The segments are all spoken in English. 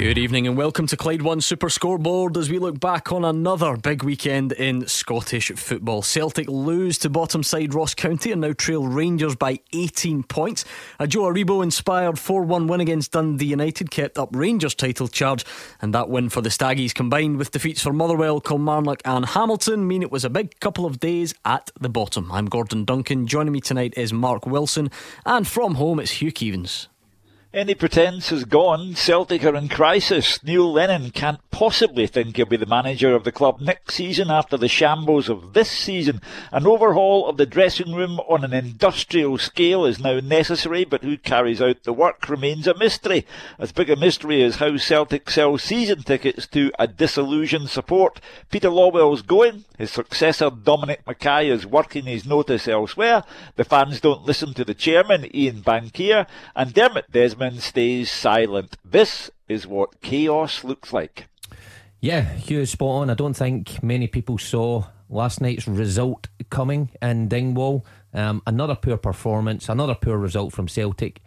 Good evening and welcome to Clyde One Super Scoreboard as we look back on another big weekend in Scottish football. Celtic lose to bottom side Ross County and now trail Rangers by 18 points. A Joe Aribo inspired 4 1 win against Dundee United kept up Rangers' title charge, and that win for the Staggies combined with defeats for Motherwell, Kilmarnock, and Hamilton mean it was a big couple of days at the bottom. I'm Gordon Duncan. Joining me tonight is Mark Wilson, and from home it's Hugh Keevins. Any pretence is gone. Celtic are in crisis. Neil Lennon can't possibly think he'll be the manager of the club next season after the shambles of this season. An overhaul of the dressing room on an industrial scale is now necessary, but who carries out the work remains a mystery. As big a mystery as how Celtic sell season tickets to a disillusioned support. Peter Lawwell's going. His successor, Dominic McKay, is working his notice elsewhere. The fans don't listen to the chairman, Ian Bankier, and Dermot Desmond stays silent. This is what chaos looks like. Yeah, Hugh is spot on. I don't think many people saw last night's result coming in Dingwall. Um, another poor performance, another poor result from Celtic.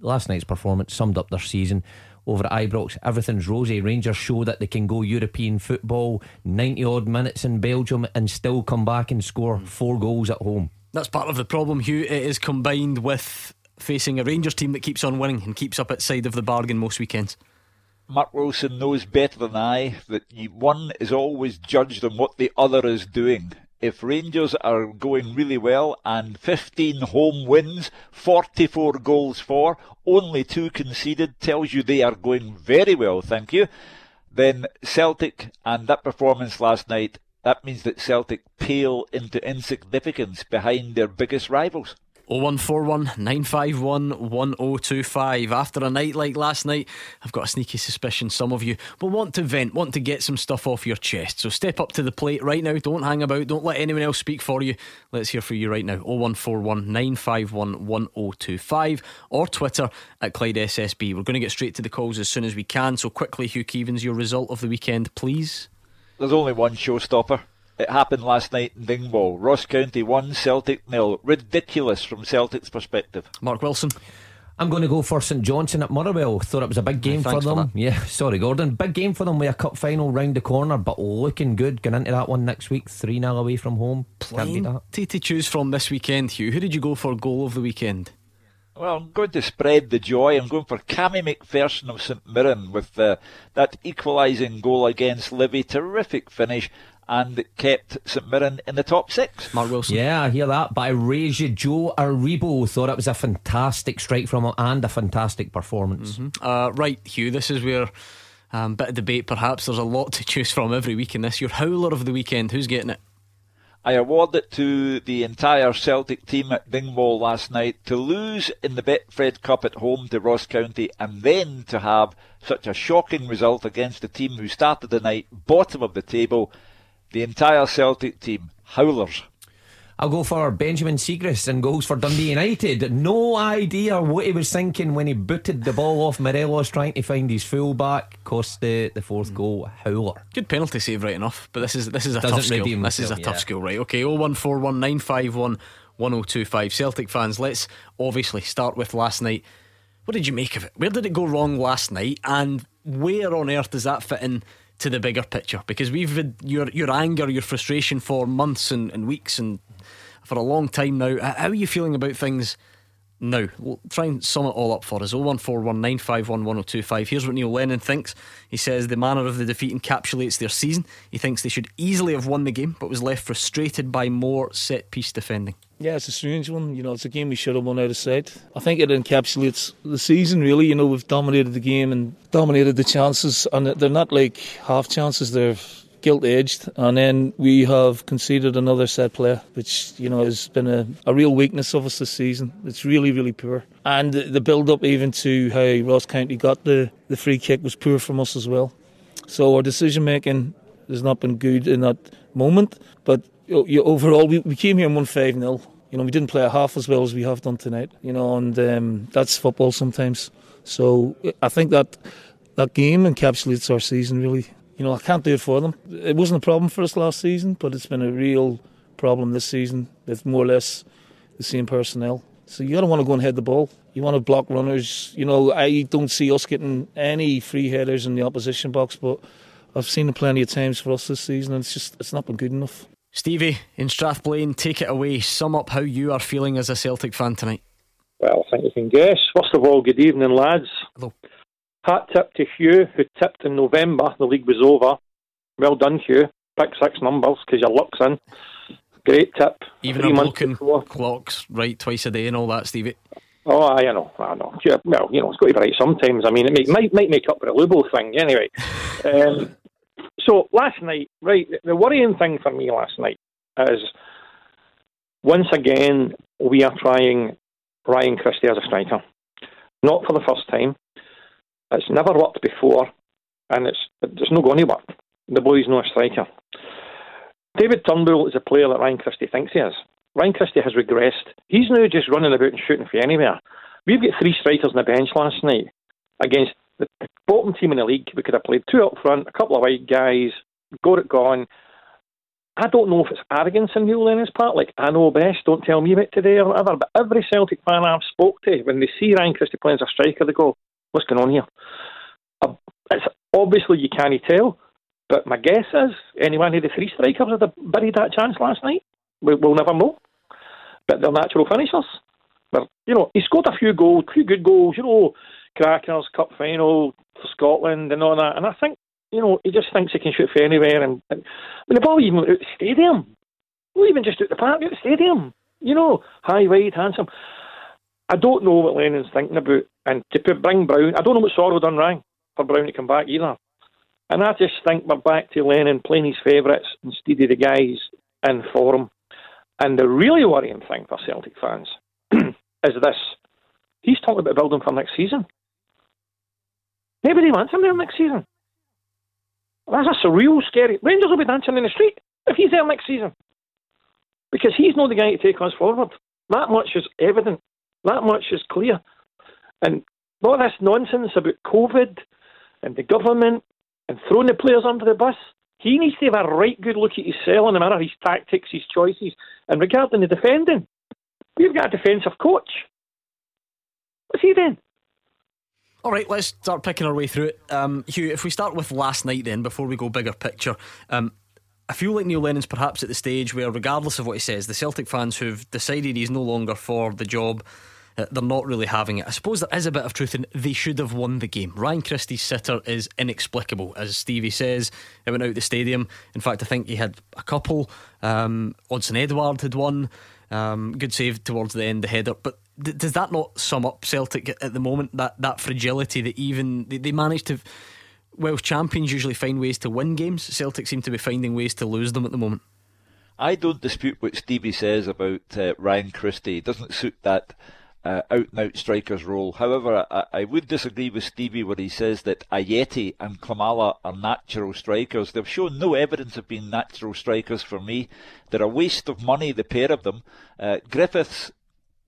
Last night's performance summed up their season over at Ibrox. Everything's rosy. Rangers show that they can go European football, 90 odd minutes in Belgium, and still come back and score four goals at home. That's part of the problem, Hugh. It is combined with facing a Rangers team that keeps on winning and keeps up its side of the bargain most weekends. Mark Wilson knows better than I that one is always judged on what the other is doing. If Rangers are going really well and 15 home wins, 44 goals for, only two conceded, tells you they are going very well, thank you. Then Celtic and that performance last night, that means that Celtic pale into insignificance behind their biggest rivals. 0141 951 1025. After a night like last night, I've got a sneaky suspicion some of you will want to vent, want to get some stuff off your chest. So step up to the plate right now. Don't hang about. Don't let anyone else speak for you. Let's hear from you right now. 0141 951 1025 or Twitter at Clyde SSB. We're going to get straight to the calls as soon as we can. So quickly, Hugh Keevins, your result of the weekend, please. There's only one showstopper. It happened last night in Dingwall. Ross County 1, Celtic nil. Ridiculous from Celtic's perspective. Mark Wilson. I'm going to go for St Johnstone at Motherwell. Thought it was a big game for them. For yeah, sorry, Gordon. Big game for them with a cup final round the corner, but looking good. Going into that one next week, 3 0 away from home. Plenty to choose from this weekend, Hugh. Who did you go for goal of the weekend? Well, I'm going to spread the joy. I'm going for Cammy MacPherson of St Mirren with uh, that equalising goal against Livy. Terrific finish and kept St Mirren in the top six. Mark Wilson. Yeah, I hear that. But I raise you, Joe Aribo thought it was a fantastic strike from him and a fantastic performance. Mm-hmm. Uh, right, Hugh, this is where. Um, bit of debate, perhaps. There's a lot to choose from every week in this. Your howler of the weekend, who's getting it? I award it to the entire Celtic team at Dingwall last night to lose in the Betfred Cup at home to Ross County and then to have such a shocking result against a team who started the night bottom of the table the entire Celtic team, howlers. I'll go for Benjamin Siegrist and goals for Dundee United. No idea what he was thinking when he booted the ball off Morelos trying to find his fullback. Cost the, the fourth mm. goal. Howler. Good penalty save, right enough. But this is this is a Doesn't tough skill. This is a yeah. tough skill, right? Okay, 0141951 1025. Celtic fans, let's obviously start with last night. What did you make of it? Where did it go wrong last night? And where on earth does that fit in to the bigger picture because we've had your your anger, your frustration for months and, and weeks and for a long time now. How are you feeling about things now? We'll try and sum it all up for us. 01419511025. Here's what Neil Lennon thinks. He says the manner of the defeat encapsulates their season. He thinks they should easily have won the game, but was left frustrated by more set piece defending. Yeah, it's a strange one. You know, it's a game we should have won out of sight. I think it encapsulates the season, really. You know, we've dominated the game and dominated the chances, and they're not like half chances, they're gilt edged. And then we have conceded another set play, which, you know, has been a, a real weakness of us this season. It's really, really poor. And the, build up, even to how Ross County got the, the free kick, was poor from us as well. So our decision making has not been good in that moment. But you overall, we, we came here and won 5 0 you know, we didn't play half as well as we have done tonight, you know, and um, that's football sometimes. So I think that that game encapsulates our season really. You know, I can't do it for them. It wasn't a problem for us last season, but it's been a real problem this season. It's more or less the same personnel. So you don't want to go and head the ball. You want to block runners. You know, I don't see us getting any free headers in the opposition box, but I've seen it plenty of times for us this season, and it's just it's not been good enough. Stevie in Strathblane, take it away. Sum up how you are feeling as a Celtic fan tonight. Well, I think you can guess. First of all, good evening, lads. Hat tip to Hugh, who tipped in November. The league was over. Well done, Hugh. Pick six numbers because your luck's in. Great tip. Even Three a months clocks right twice a day and all that, Stevie. Oh, I know, I know. Yeah, well, you know, it's got to be right sometimes. I mean, it may, might might make up for the Lubo thing anyway. um, so last night, right, the worrying thing for me last night is once again we are trying Ryan Christie as a striker. Not for the first time. It's never worked before, and it's it's not going to work. The boy's no striker. David Turnbull is a player that Ryan Christie thinks he is. Ryan Christie has regressed. He's now just running about and shooting for anywhere. We've got three strikers on the bench last night against the bottom team in the league. We could have played two up front, a couple of white guys, got it gone. I don't know if it's arrogance in Neil Lennon's part, like I know best, don't tell me about today or whatever, but every Celtic fan I've spoke to, when they see Ryan Christie playing as a striker, they go, what's going on here? Uh, it's obviously you can't tell, but my guess is anyone of the three strikers have buried that chance last night. We, will never know. But they're natural finishers. But, you know, he scored a few goals, few good goals, you know, Crackers, Cup final for Scotland and all that. And I think, you know, he just thinks he can shoot from anywhere. And, and I mean, the ball even out the stadium. Not even just out the park, out the stadium. You know, high, wide, handsome. I don't know what Lennon's thinking about. And to bring Brown, I don't know what Soro done wrong for Brown to come back either. And I just think we're back to Lennon playing his favourites instead of the guys in form. And the really worrying thing for Celtic fans is this. He's talking about building for next season. Nobody wants him there next season. That's a surreal, scary. Rangers will be dancing in the street if he's there next season. Because he's not the guy to take us forward. That much is evident. That much is clear. And all this nonsense about COVID and the government and throwing the players under the bus, he needs to have a right good look at his in the mirror, his tactics, his choices. And regarding the defending, we've got a defensive coach. What's he doing? All right, let's start picking our way through it. Um, Hugh, if we start with last night, then before we go bigger picture, um, I feel like Neil Lennon's perhaps at the stage where, regardless of what he says, the Celtic fans who've decided he's no longer for the job, they're not really having it. I suppose there is a bit of truth in they should have won the game. Ryan Christie's sitter is inexplicable, as Stevie says. It went out the stadium. In fact, I think he had a couple. Um, Odsonne Edouard had one. Um, good save towards the end, the header. But d- does that not sum up Celtic at the moment? That that fragility that even they, they managed to. Welsh champions usually find ways to win games. Celtic seem to be finding ways to lose them at the moment. I don't dispute what Stevie says about uh, Ryan Christie. It doesn't suit that uh, out and out striker's role. However, I, I, would disagree with Stevie when he says that Ajeti and Klimala are natural strikers. They've shown no evidence of being natural strikers for me. They're a waste of money, the pair of them. Uh, Griffiths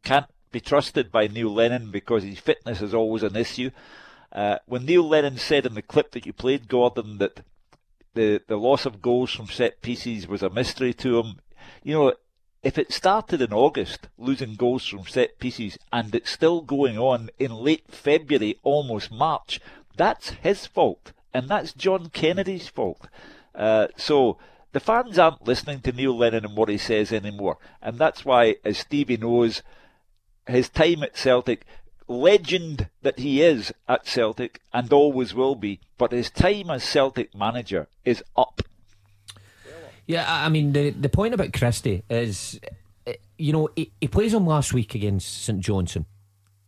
can't be trusted by Neil Lennon because his fitness is always an issue. Uh, when Neil Lennon said in the clip that you played, Gordon, that the, the loss of goals from set pieces was a mystery to him, you know, if it started in August, losing goals from set pieces, and it's still going on in late February, almost March, that's his fault, and that's John Kennedy's fault. Uh, so the fans aren't listening to Neil Lennon and what he says anymore, and that's why, as Stevie knows, his time at Celtic, legend that he is at Celtic and always will be, but his time as Celtic manager is up. Yeah, I mean the the point about Christie is, you know, he, he plays him last week against St Johnstone,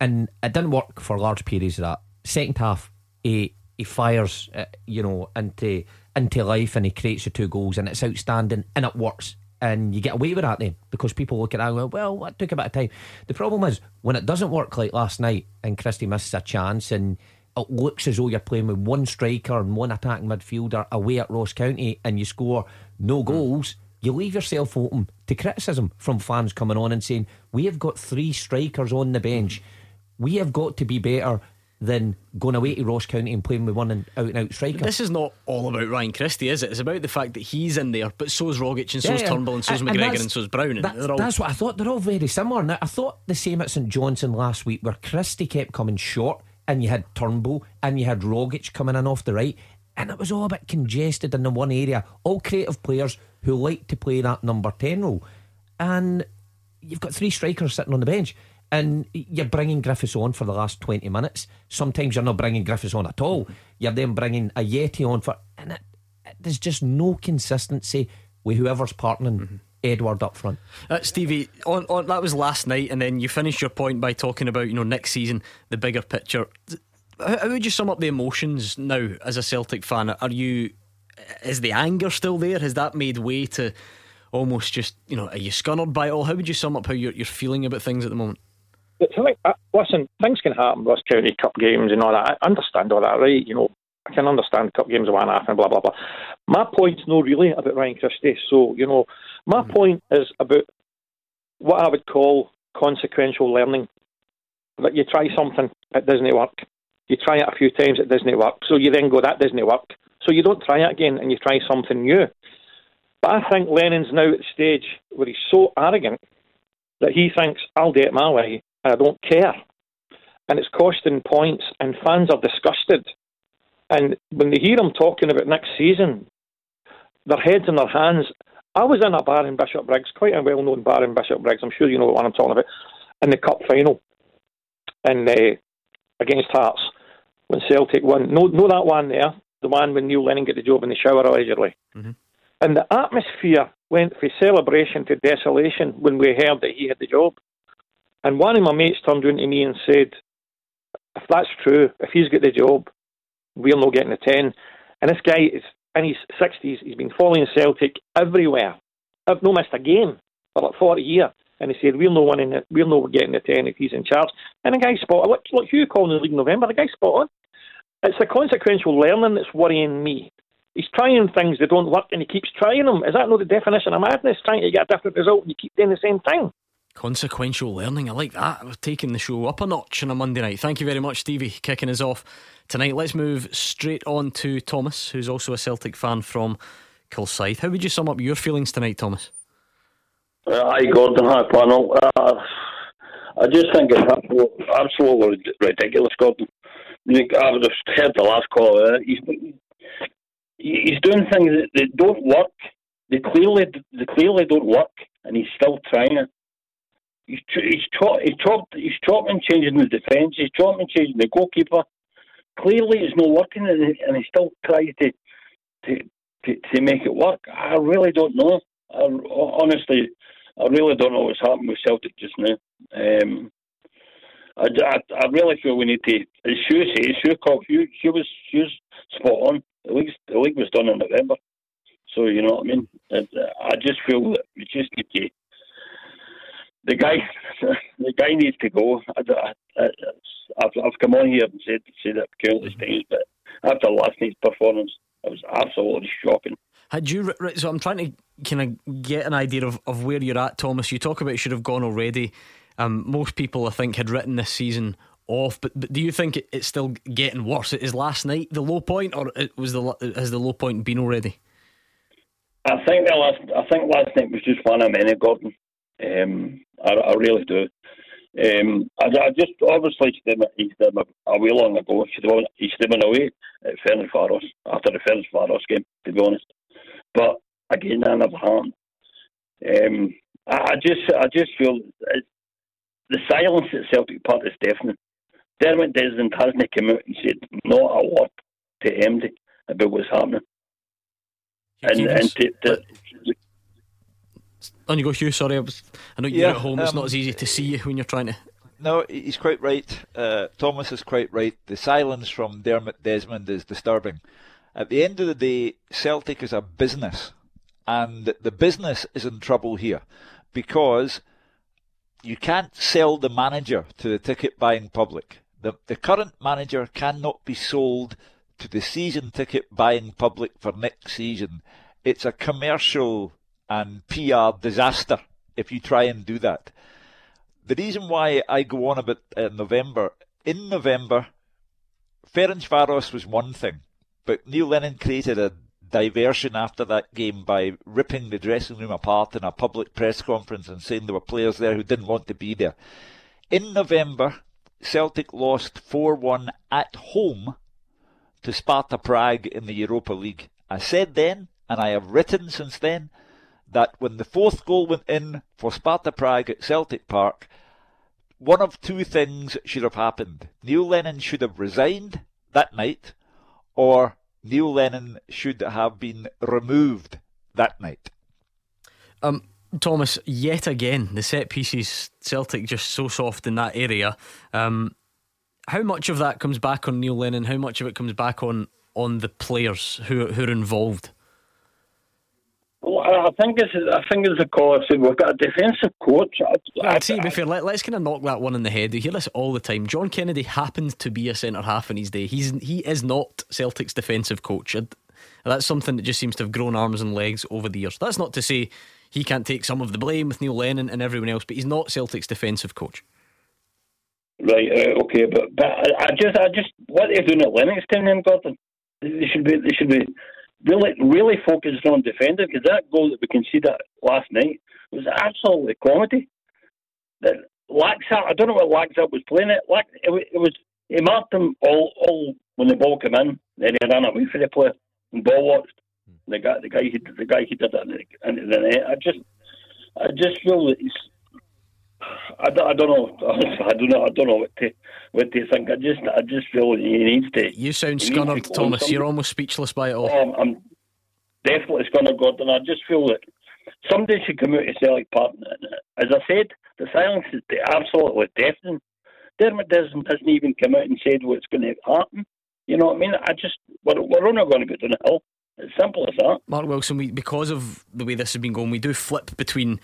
and it didn't work for large periods of that. Second half, he he fires, uh, you know, into into life, and he creates the two goals, and it's outstanding, and it works. And you get away with that then because people look at that and go, well, that took a bit of time. The problem is when it doesn't work like last night and Christie misses a chance and it looks as though you're playing with one striker and one attacking midfielder away at Ross County and you score no hmm. goals, you leave yourself open to criticism from fans coming on and saying, We have got three strikers on the bench. We have got to be better. than going away to Ross County and playing with one and out and out striker. This is not all about Ryan Christie, is it? It's about the fact that he's in there, but so's Rogic and so's yeah, Turnbull and so's and, McGregor and, and so's Brown. That, all... That's what I thought. They're all very similar. Now, I thought the same at St Johnstone last week, where Christie kept coming short, and you had Turnbull and you had Rogic coming in off the right, and it was all a bit congested in the one area. All creative players who like to play that number ten role, and you've got three strikers sitting on the bench and you're bringing Griffiths on for the last 20 minutes. Sometimes you're not bringing Griffiths on at all. You're then bringing Ajeti on for, and it, it, there's just no consistency with whoever's partnering mm-hmm. Edouard up front. Uh, Stevie, on, on, that was last night, and then you finished your point by talking about you know next season, the bigger picture. How, how would you sum up the emotions now as a Celtic fan? Are you is the anger still there? Has that made way to almost just you know are you scunnered by it all? How would you sum up how you're, you're feeling about things at the moment? Uh, listen, things can happen with County Cup games and all that. I understand all that, right? You know, I can understand cup games are one half and blah blah blah. My point's not really about Ryan Christie. So you know, my mm-hmm. point is about what I would call consequential learning. That you try something, it doesn't work. You try it a few times, it doesn't work. So you then go, that doesn't work. So you don't try it again, and you try something new. But I think Lennon's now at the stage where he's so arrogant that he thinks I'll do it my way and I don't care. And it's costing points, and fans are disgusted. And when they hear him talking about next season, their heads in their hands. I was in a bar in Bishopbriggs, quite a well known bar in Bishopbriggs, I'm sure you know what I'm talking about, in the Cup final in, uh, against Hearts when Celtic won. No, know that one there, the one when Neil Lennon got the job in the shower allegedly. Mm-hmm. And the atmosphere went from celebration to desolation when we heard that he had the job. And one of my mates turned around to me and said, if that's true, if he's got the job, we're not getting the 10. And this guy is in his 60s, he's been following Celtic everywhere. I've not missed a game for like 40 years. And he said, we're not winning it, we're not getting the 10 if he's in charge. And the guy spot look, look Hugh calling the league in November, the guy spot on. It's the consequential learning that's worrying me. He's trying things that don't work and he keeps trying them. Is that not the definition of madness? Trying to get a different result and you keep doing the same thing. Consequential learning. I like that. We're taking the show up a notch on a Monday night. Thank you very much, Stevie, kicking us off tonight. Let's move straight on to Thomas, who's also a Celtic fan from Kilsyth. How would you sum up your feelings tonight, Thomas? Hi, Gordon. Hi, panel. Uh, I just think it's absolutely ridiculous, Gordon. I've heard the last call. Uh, he's, he's doing things that don't work. They clearly, they clearly don't work, and he's still trying it. He's he's he's taught he's taught and changing the defence. He's taught and changing the goalkeeper. Clearly, it's not working, and he still tries to to to, to make it work. I really don't know. I, honestly, I really don't know what's happened with Celtic just now. Um, I, I, I, really feel we need to. As Sue she was she was spot on. The league the league was done in November, so you know what I mean. I just feel that we just need to the guy, the guy needs to go. I, I, have I've come on here and said said it countless times, but after last night's performance, it was absolutely shocking. Had you so? I'm trying to kind of get an idea of, of where you're at, Thomas. You talk about it should have gone already. Um, most people, I think, had written this season off. But, but do you think it, it's still getting worse? Is last night the low point, or was the has the low point been already? I think the last I think last night was just one of many, Gordon. Um, I, I really do. Um, I, I just obviously he's done a, a way long ago. He should have, he been away at Ferencvaros after the Ferencvaros game, to be honest. But again, that never happened. Um, I, I just I just feel the silence at Celtic Park is deafening. Dermot Desmond hasn't come out and said not a word to MD about what's happening. And, and to, to, on you go, Hugh. Sorry, I, was, I know you're yeah, at home. It's um, not as easy to see you when you're trying to. No, he's quite right. Uh, Thomas is quite right. The silence from Dermot Desmond is disturbing. At the end of the day, Celtic is a business, and the business is in trouble here because you can't sell the manager to the ticket buying public. The, the current manager cannot be sold to the season ticket buying public for next season. It's a commercial and PR disaster if you try and do that. The reason why I go on about uh, November, in November, Ferencvaros was one thing, but Neil Lennon created a diversion after that game by ripping the dressing room apart in a public press conference and saying there were players there who didn't want to be there. In November, Celtic lost 4 1 at home to Sparta Prague in the Europa League. I said then, and I have written since then, that when the fourth goal went in for Sparta Prague at Celtic Park, one of two things should have happened. Neil Lennon should have resigned that night, or Neil Lennon should have been removed that night. Um, Thomas, yet again, the set pieces, Celtic just so soft in that area. Um, how much of that comes back on Neil Lennon? How much of it comes back on on the players who who are involved? Well, I think it's I think it's a call. I said we've got a defensive coach. I, I, see, let, us kind of knock that one in the head. You hear this all the time. John Kennedy happened to be a centre half in his day. He's he is not Celtic's defensive coach. That's something that just seems to have grown arms and legs over the years. That's not to say he can't take some of the blame with Neil Lennon and everyone else, but he's not Celtic's defensive coach. Right. Uh, okay, but but I, I just I just what they're doing at Lennoxtown Gordon. They should be they should be really really focused on defending because that goal that we conceded last night was absolutely comedy. That Laxalt, I don't know what Laxalt was playing it. Lax, it, it was he marked them all all when the ball came in, then he ran away for the player and ball watched. The guy, the guy, he, the guy, he did that and the net. I just, I just feel that he's. I, I don't know. I don't know. I don't know what to what to think. I just I just feel he needs to. You sound scunnered, Thomas. You're almost speechless by it all. Um, I'm definitely scunnered, Gordon. I just feel that somebody should come out to Celtic Park. As I said, the silence is absolutely deafening. Dermot doesn't hasn't even come out and said what's going to happen. You know what I mean? I just we're, we're only going to go down the hill. It's simple as that. Mark Wilson, we because of the way this has been going, we do flip between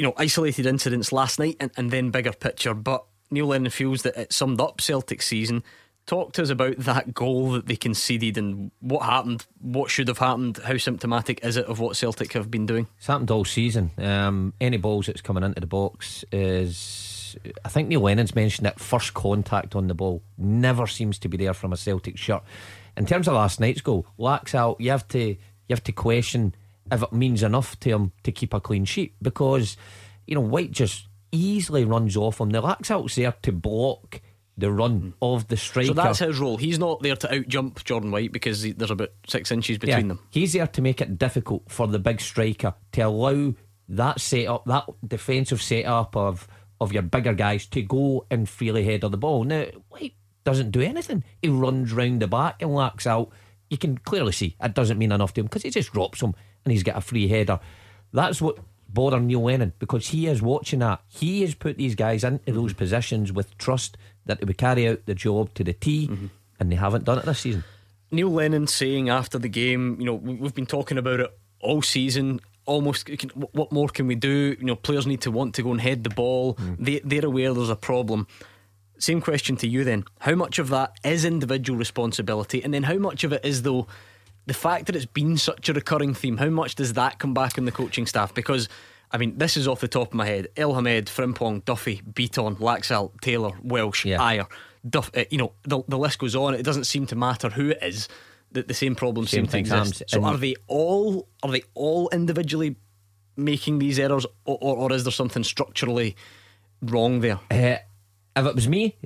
you know isolated incidents last night and, and then bigger picture. But Neil Lennon feels that it summed up Celtic season. Talk to us about that goal that they conceded and what happened, what should have happened, how symptomatic is it of what Celtic have been doing? It's happened all season. Um, any balls that's coming into the box is, I think Neil Lennon's mentioned that first contact on the ball never seems to be there from a Celtic shirt. In terms of last night's goal, Laxalt, you have to you have to question if it means enough to him to keep a clean sheet because you know White just easily runs off him. The Laxalt's there to block the run mm. of the striker. So that's his role. He's not there to out jump Jordan White because he, there's about six inches between yeah, them. He's there to make it difficult for the big striker to allow that setup, that defensive setup of of your bigger guys to go and freely head of the ball. Now, White doesn't do anything. He runs round the back and Laxalt. You can clearly see it doesn't mean enough to him because he just drops him and he's got a free header. That's what bothered Neil Lennon because he is watching that. He has put these guys into those positions with trust that they would carry out the job to the T, mm-hmm. and they haven't done it this season. Neil Lennon saying after the game, you know, we've been talking about it all season. Almost, what more can we do? You know, players need to want to go and head the ball. Mm. They, they're aware there's a problem. Same question to you then. How much of that is individual responsibility, and then how much of it is though the fact that it's been such a recurring theme? How much does that come back in the coaching staff? Because I mean, this is off the top of my head. Elhamed, Frimpong, Duffy, Bitton, Laxalt, Taylor, Welsh, yeah. Ajer, Duff. Uh, you know, the, the list goes on. It doesn't seem to matter who it is. That the same problems same seem to exist. So are they all are they all individually making these errors, or, or, or is there something structurally wrong there? Uh, if it was me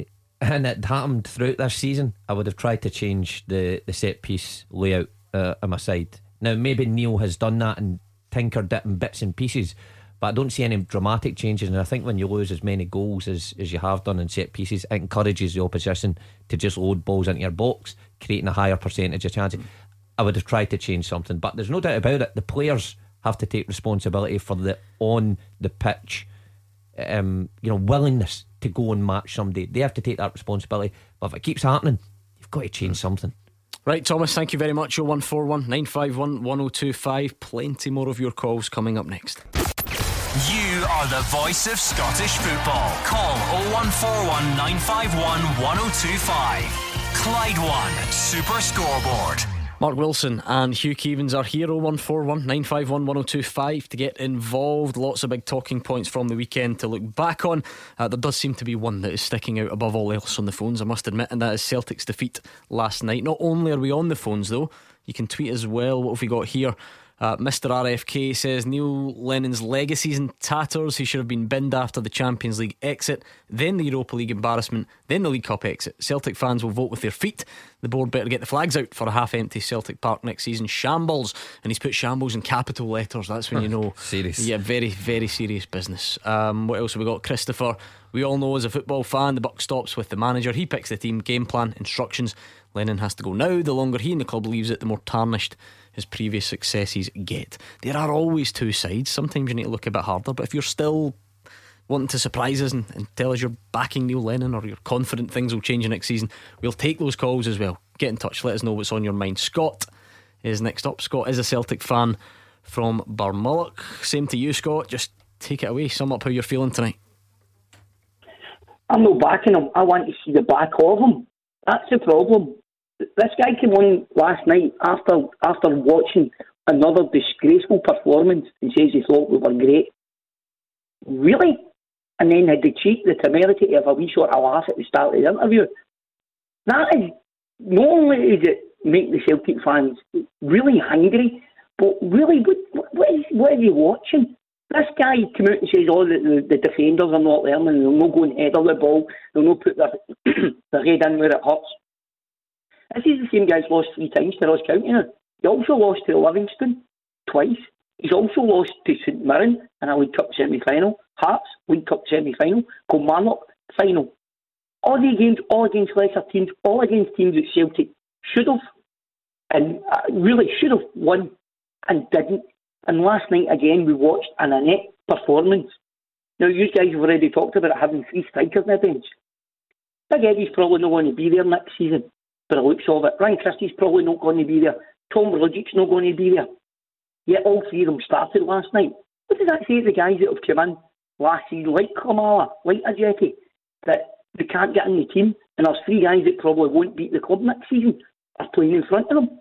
and it happened throughout this season, I would have tried to change the, the set piece layout uh, on my side. Now, maybe Neil has done that and tinkered it in bits and pieces, but I don't see any dramatic changes. And I think when you lose as many goals as, as you have done in set pieces, it encourages the opposition to just load balls into your box, creating a higher percentage of chances. I would have tried to change something, but there's no doubt about it. The players have to take responsibility for the on the pitch, um, you know, willingness to go and match somebody. They have to take that responsibility. But if it keeps happening, you've got to change something. Right, Thomas, thank you very much. 0141 951 1025. Plenty more of your calls coming up next. You are the voice of Scottish football. Call 0141 951 1025. Clyde One Super Scoreboard. Mark Wilson and Hugh Keevins are here 0141 951 1025 to get involved. Lots of big talking points from the weekend to look back on. Uh, there does seem to be one that is sticking out above all else on the phones, I must admit, and that is Celtic's defeat last night. Not only are we on the phones though, you can tweet as well. What have we got here? Uh, Mr. RFK says Neil Lennon's legacies in tatters. He should have been binned after the Champions League exit, then the Europa League embarrassment, then the League Cup exit. Celtic fans will vote with their feet. The board better get the flags out for a half empty Celtic Park next season. Shambles. And he's put shambles in capital letters. That's when you know. serious. Yeah, very, very serious business. Um, what else have we got? Christopher. We all know as a football fan, the buck stops with the manager. He picks the team, game plan, instructions. Lennon has to go now. The longer he and the club leaves it, the more tarnished his previous successes get. There are always two sides. Sometimes you need to look a bit harder, but if you're still wanting to surprise us and, and, tell us you're backing Neil Lennon or you're confident things will change next season, we'll take those calls as well. Get in touch, let us know what's on your mind. Scott is next up. Scott is a Celtic fan from Barmulloch. Same to you, Scott. Just take it away. Sum up how you're feeling tonight. I'm not backing him. I want to see the back of him. That's the problem this guy came on last night after after watching another disgraceful performance and says he thought we were great. Really? And then had the cheek, the temerity of a wee short of laugh at the start of the interview. That is not only is it make the Celtic fans really hungry, but really what what is, what are you watching? This guy came out and says, "Oh, the, the, defenders are not learning. They'll not go and head the ball. They'll not put their their head in where it hurts." This is the same guy's lost three times to Ross County now. He also lost to Livingston twice. He's also lost to St Mirren in a League Cup semi final. Hearts, League Cup semi final. Kilmarnock, final. All the games, all against lesser teams, all against teams that Celtic should have, and uh, really should have won, and didn't. And last night again, we watched an inept performance. Now, you guys have already talked about having three strikers on the bench. Big Eddie's probably not going to be there next season by the looks of it. Ryan Christie's probably not going to be there. Tom Rogic's not going to be there. Yet all three of them started last night. What does that say to the guys that have come in last season, like Klimala, like Ajeti, that they can't get in the team? And there's three guys that probably won't beat the club next season are playing in front of them.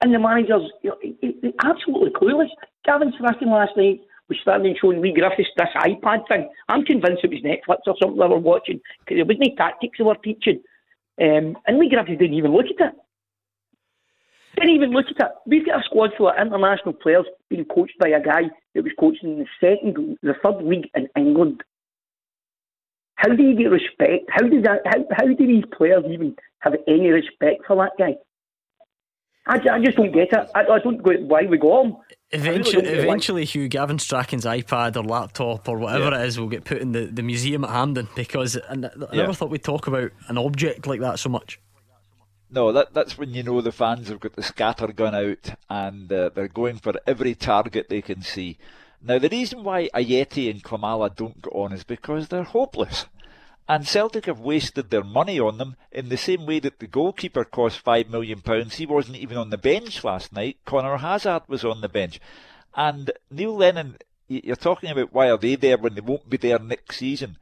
And the manager's you know, absolutely clueless. Gavin Strachan last night was starting showing Leigh Griffiths this iPad thing. I'm convinced it was Netflix or something they were watching because there wasn't tactics they were teaching. Um, and Leigh Griffiths didn't even look at it. Didn't even look at it. We've got a squad full of international players being coached by a guy that was coaching in the second, the third league in England. How do you get respect? How did that? How, how do these players even have any respect for that guy? I, I just don't get it. I, I don't get why we got him. Eventually, really eventually Hugh Gavin Strachan's iPad or laptop or whatever yeah. it is will get put in the, the museum at Hampden because I, I never yeah. thought we'd talk about an object like that so much. No, that that's when you know the fans have got the scatter gun out and uh, they're going for every target they can see. Now, the reason why Ajeti and Klimala don't go on is because they're hopeless. And Celtic have wasted their money on them in the same way that the goalkeeper cost £5 million. He wasn't even on the bench last night. Conor Hazard was on the bench. And Neil Lennon, you're talking about why are they there when they won't be there next season.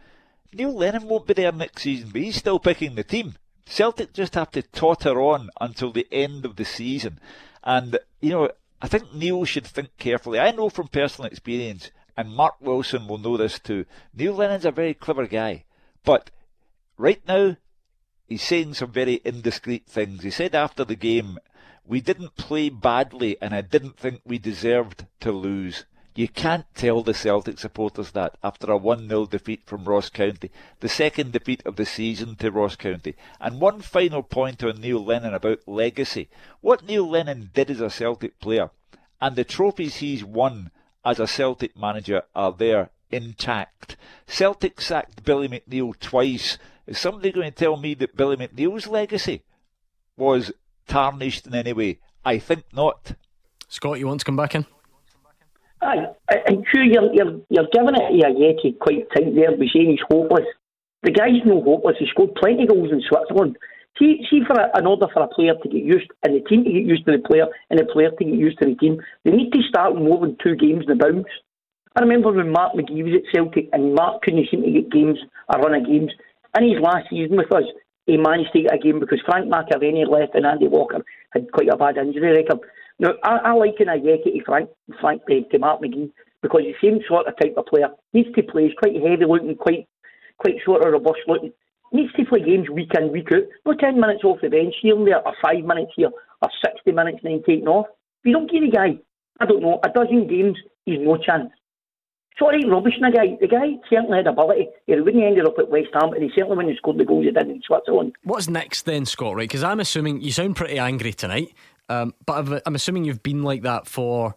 Neil Lennon won't be there next season, but he's still picking the team. Celtic just have to totter on until the end of the season. And, you know, I think Neil should think carefully. I know from personal experience, and Mark Wilson will know this too, Neil Lennon's a very clever guy. But right now, he's saying some very indiscreet things. He said after the game, we didn't play badly and I didn't think we deserved to lose. You can't tell the Celtic supporters that after a 1 0 defeat from Ross County, the second defeat of the season to Ross County. And one final point on Neil Lennon about legacy. What Neil Lennon did as a Celtic player and the trophies he's won as a Celtic manager are there intact. Celtic sacked Billy McNeill twice. Is somebody going to tell me that Billy McNeill's legacy was tarnished in any way? I think not. Scott, you want to come back in? Aye, I'm sure you're, you're, you're giving it to Ajeti quite tight there by saying he's hopeless. The guy's no hopeless. He scored plenty of goals in Switzerland. See, see for a, in order for a player to get used and the team to get used to the player and the player to get used to the team, they need to start more than two games in the bounce. I remember when Mark McGhee was at Celtic and Mark couldn't seem to get games, a run of games. In his last season with us, he managed to get a game because Frank McAvenny left and Andy Walker had quite a bad injury record. Now, I, I liken Ajeti to Frank, Frank to Mark McGhee because the same sort of type of player needs to play. He's quite heavy looking, quite quite sort of robust looking. Needs to play games week in, week out. No 10 minutes off the bench here and there, or 5 minutes here, or 60 minutes and then taken off. If you don't give the guy, I don't know, a dozen games, he's no chance. Sorry, rubbish the guy. The guy certainly had ability. He wouldn't ended up at West Ham, and he certainly wouldn't have scored the goals he did in Switzerland. What's next then, Scott? Right? Because I'm assuming you sound pretty angry tonight, um, but I'm assuming you've been like that for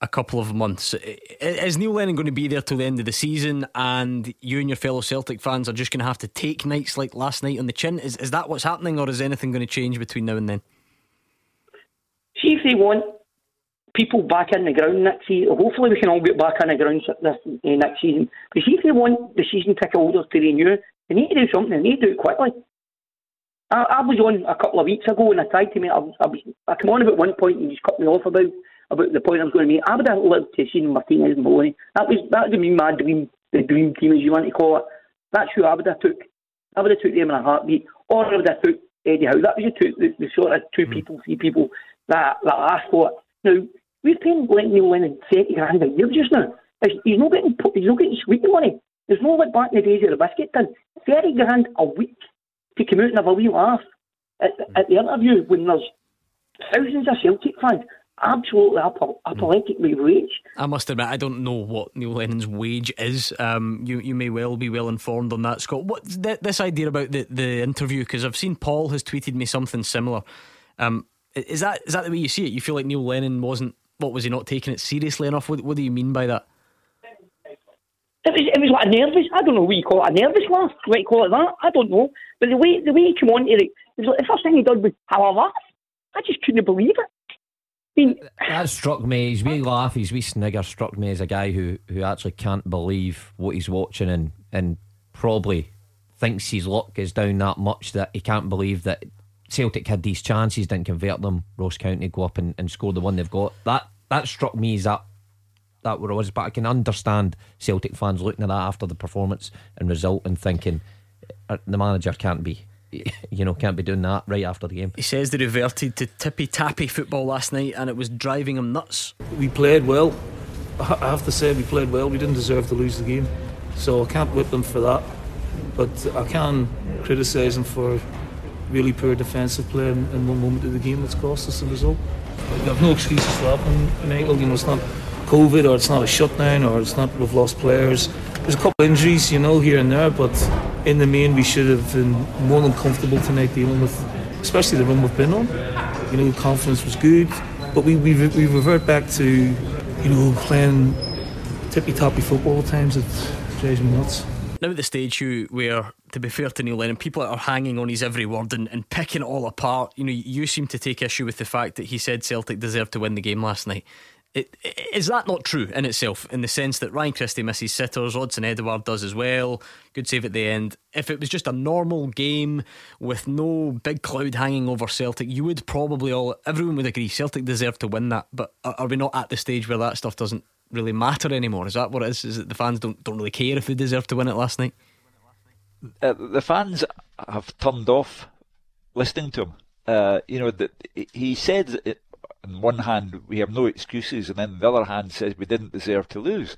a couple of months. Is Neil Lennon going to be there till the end of the season, and you and your fellow Celtic fans are just going to have to take nights like last night on the chin? Is is that what's happening, or is anything going to change between now and then? See if they want people back in the ground next season. Hopefully, we can all get back in the ground this uh, next season. But see if they want the season ticket holders to renew, they need to do something. They need to do it quickly. I, I was on a couple of weeks ago and I tried to make. I, was, I, was, I came on about one point and you just cut me off about about the point I was going to make. I would have loved to see Martinez and Maloney. That was that would have been my dream, the dream team as you want to call it. That's who I would have took. I would have took them in a heartbeat, or I would have took Eddie Howe. That was the, two, the, the sort of two mm. people, three people that that I thought. Now we're paying Neil Lennon thirty grand a year just now. He's not getting he's not getting sweet money. There's no like back in the days of the biscuit tin. Thirty grand a week to come out and have a wee laugh at, at the interview when there's thousands of Celtic fans absolutely apocalyptically rich. I must admit, I don't know what Neil Lennon's wage is. Um, you you may well be well informed on that, Scott. What th- this idea about the the interview? Because I've seen Paul has tweeted me something similar. Um, is that is that the way you see it? You feel like Neil Lennon wasn't what was he not taking it seriously enough? What, what do you mean by that? It was, it was like a nervous. I don't know what you call it. A nervous laugh. What you call it that? I don't know. But the way the way he came on to it, it was like the first thing he did was have a laugh. I just couldn't believe it. I mean, that struck me. His wee laugh, his wee snigger struck me as a guy who, who actually can't believe what he's watching and, and probably thinks his luck is down that much that he can't believe that Celtic had these chances, didn't convert them. Ross County go up and, and score the one they've got. That that struck me as that that where I was, but I can understand Celtic fans looking at that after the performance and result and thinking uh, the manager can't be you know, can't be doing that right after the game. He says they reverted to tippy tappy football last night and it was driving him nuts. We played well. I have to say, we played well. We didn't deserve to lose the game. So I can't whip them for that. But I can criticise them for really poor defensive play in, in, one moment of the game that's cost us the result. We have no excuses for that, Michael. You know, it's not COVID or it's not a shutdown or it's not we've lost players. There's a couple of injuries, you know, here and there, but in the main we should have been more than comfortable tonight dealing with, especially the run we've been on. You know, confidence was good, but we we, we revert back to, you know, playing tippy toppy football at times. It drives me nuts now at the stage you where to be fair to Neil Lennon people are hanging on his every word and, and picking it all apart you know you seem to take issue with the fact that he said Celtic deserved to win the game last night it, is that not true in itself in the sense that Ryan Christie misses sitters Odsonne Edouard does as well good save at the end if it was just a normal game with no big cloud hanging over Celtic you would probably all everyone would agree Celtic deserved to win that but are we not at the stage where that stuff doesn't really matter anymore. Is that what it is? Is that the fans don't don't really care if they deserve to win it last night? Uh, the fans have turned off listening to him. Uh, you know that he said it, on one hand we have no excuses, and then the other hand says we didn't deserve to lose.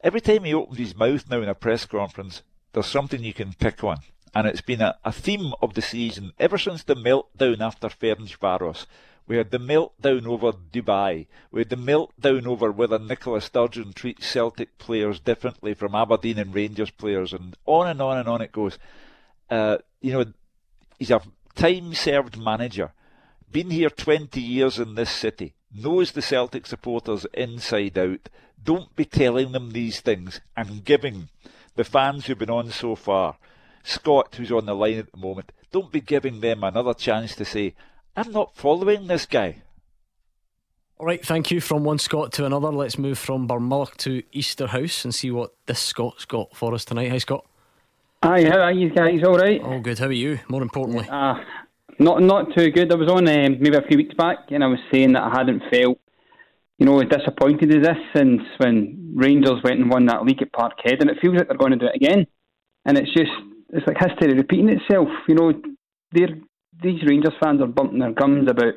Every time he opens his mouth now in a press conference, there's something you can pick on. And it's been a, a theme of the season ever since the meltdown after Ferencvaros. We had the meltdown over Dubai. We had the meltdown over whether Nicola Sturgeon treats Celtic players differently from Aberdeen and Rangers players, and on and on and on it goes. Uh, you know, he's a time served manager, been here 20 years in this city, knows the Celtic supporters inside out. Don't be telling them these things and giving the fans who've been on so far, Scott, who's on the line at the moment, don't be giving them another chance to say, I'm not following this guy. All right, thank you. From one Scott to another, let's move from Barmulloch to Easterhouse and see what this Scott's got for us tonight. Hi, Scott. Hi, how are you guys? All right? All good. How are you? More importantly, uh, not not too good. I was on um, maybe a few weeks back, and I was saying that I hadn't felt, you know, as disappointed as this since when Rangers went and won that league at Parkhead, and it feels like they're going to do it again. And it's just it's like history repeating itself. You know, they're these Rangers fans are bumping their gums about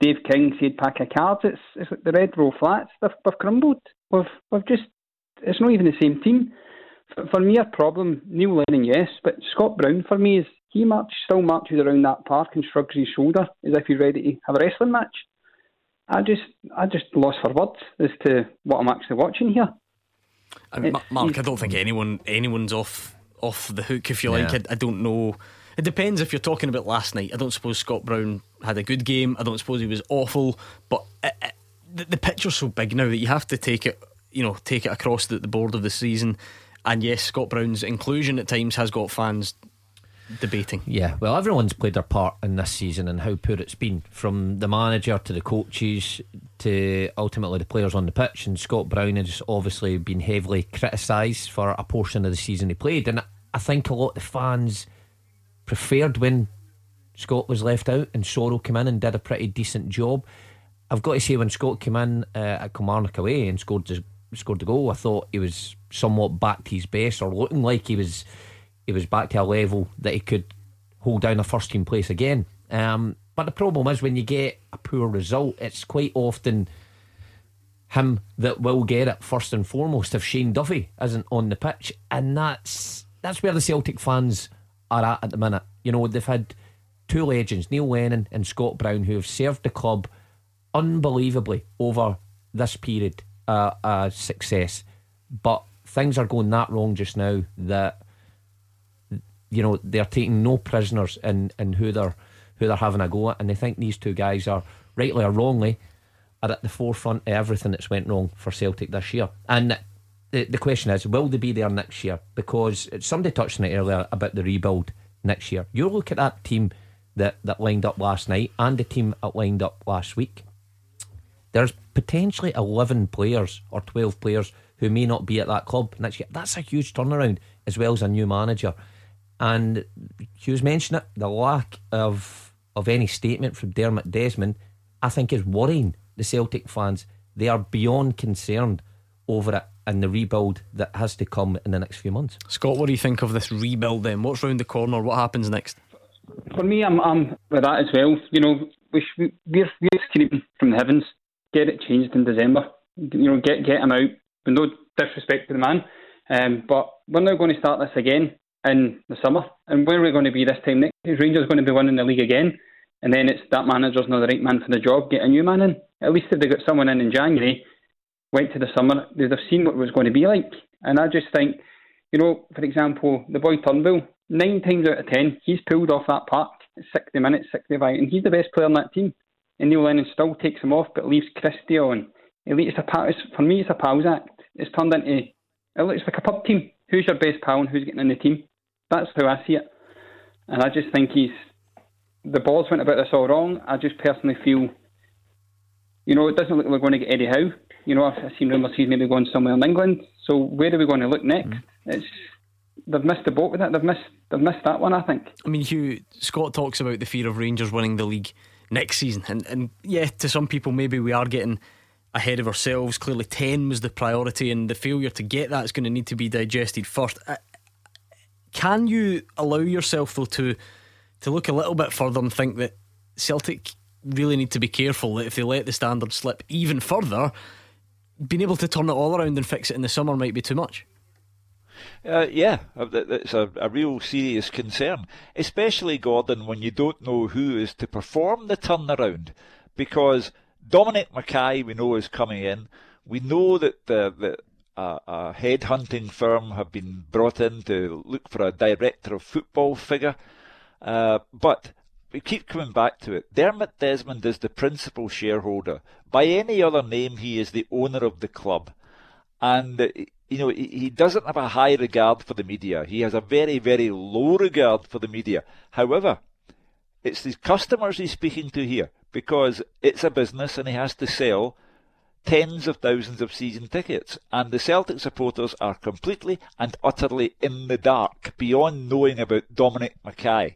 Dave King said pack of cards. It's it's like the Red Road Flats. They've, they've crumbled. We've we've just it's not even the same team. For, for me, a problem. Neil Lennon, yes, but Scott Brown for me is he march still marches around that park and shrugs his shoulder as if he's ready to have a wrestling match. I just I just lost for words as to what I'm actually watching here. I mean, Mark, I don't think anyone anyone's off off the hook if you like. I, I, don't know. It depends if you're talking about last night. I don't suppose Scott Brown had a good game. I don't suppose he was awful, but it, it, the, the picture's so big now that you have to take it, you know, take it across the, the board of the season. And yes, Scott Brown's inclusion at times has got fans debating. Yeah, well, everyone's played their part in this season and how poor it's been, from the manager to the coaches to ultimately the players on the pitch. And Scott Brown has obviously been heavily criticised for a portion of the season he played. And I think a lot of the fans preferred when Scott was left out and Soro came in and did a pretty decent job. I've got to say, when Scott came in uh, at Kilmarnock away and scored the, scored the goal, I thought he was somewhat back to his best or looking like he was he was back to a level that he could hold down a first team place again. Um, but the problem is when you get a poor result, it's quite often him that will get it first and foremost if Shane Duffy isn't on the pitch, and that's that's where the Celtic fans are at at the minute. You know they've had two legends, Neil Lennon and Scott Brown, who have served the club unbelievably over this period uh, uh, success, but things are going that wrong just now that you know they're taking no prisoners in, in who they're who they're having a go at, and they think these two guys are rightly or wrongly are at the forefront of everything that's went wrong for Celtic this year. And the the question is, will they be there next year? Because somebody touched on it earlier about the rebuild next year. You look at that team that that lined up last night and the team that lined up last week. There's potentially eleven players or twelve players who may not be at that club next year. That's a huge turnaround, as well as a new manager. And Hugh's mentioned it, the lack of of any statement from Dermot Desmond, I think is worrying the Celtic fans. They are beyond concerned over it and the rebuild that has to come in the next few months. Scott, what do you think of this rebuild then? What's round the corner? What happens next? For me, I'm, I'm with that as well. You know, we, we're, we're screaming from the heavens, get it changed in December. You know, get get him out. With no disrespect to the man, um, but we're now going to start this again in the summer. And where are we going to be this time next? Is Rangers going to be winning the league again? And then it's that manager's not the right man for the job, get a new man in. At least if they got someone in in January, went to the summer, they'd have seen what it was going to be like. And I just think, you know, for example, the boy Turnbull, nine times out of ten, he's pulled off that park 60 minutes, 65, and he's the best player on that team. And Neil Lennon still takes him off, but leaves Christie on. It's a, it's, for me, it's a pals act. It's turned into, it looks like a pub team. Who's your best pal and who's getting in the team? That's how I see it. And I just think he's the balls went about this all wrong. I just personally feel, you know, it doesn't look like we're going to get Eddie Howe. You know, I've seen rumours he's maybe going somewhere in England. So where are we going to look next? Mm. It's they've missed the boat with that. They've missed they've missed that one. I think. I mean, Hugh Scott talks about the fear of Rangers winning the league next season, and and yeah, to some people maybe we are getting ahead of ourselves. Clearly, ten was the priority, and the failure to get that is going to need to be digested first. Can you allow yourself though to to look a little bit further and think that Celtic really need to be careful that if they let the standard slip even further, being able to turn it all around and fix it in the summer might be too much? Uh, yeah, it's a, a real serious concern, especially Gordon when you don't know who is to perform the turnaround, because Dominic McKay we know is coming in. We know that the, the a, a headhunting firm have been brought in to look for a director of football figure. Uh, but we keep coming back to it. Dermot Desmond is the principal shareholder. By any other name, he is the owner of the club. And, uh, you know, he, doesn't have a high regard for the media. He has a very, very low regard for the media. However, it's the customers he's speaking to here because it's a business and he has to sell tens of thousands of season tickets, and the Celtic supporters are completely and utterly in the dark beyond knowing about Dominic McKay.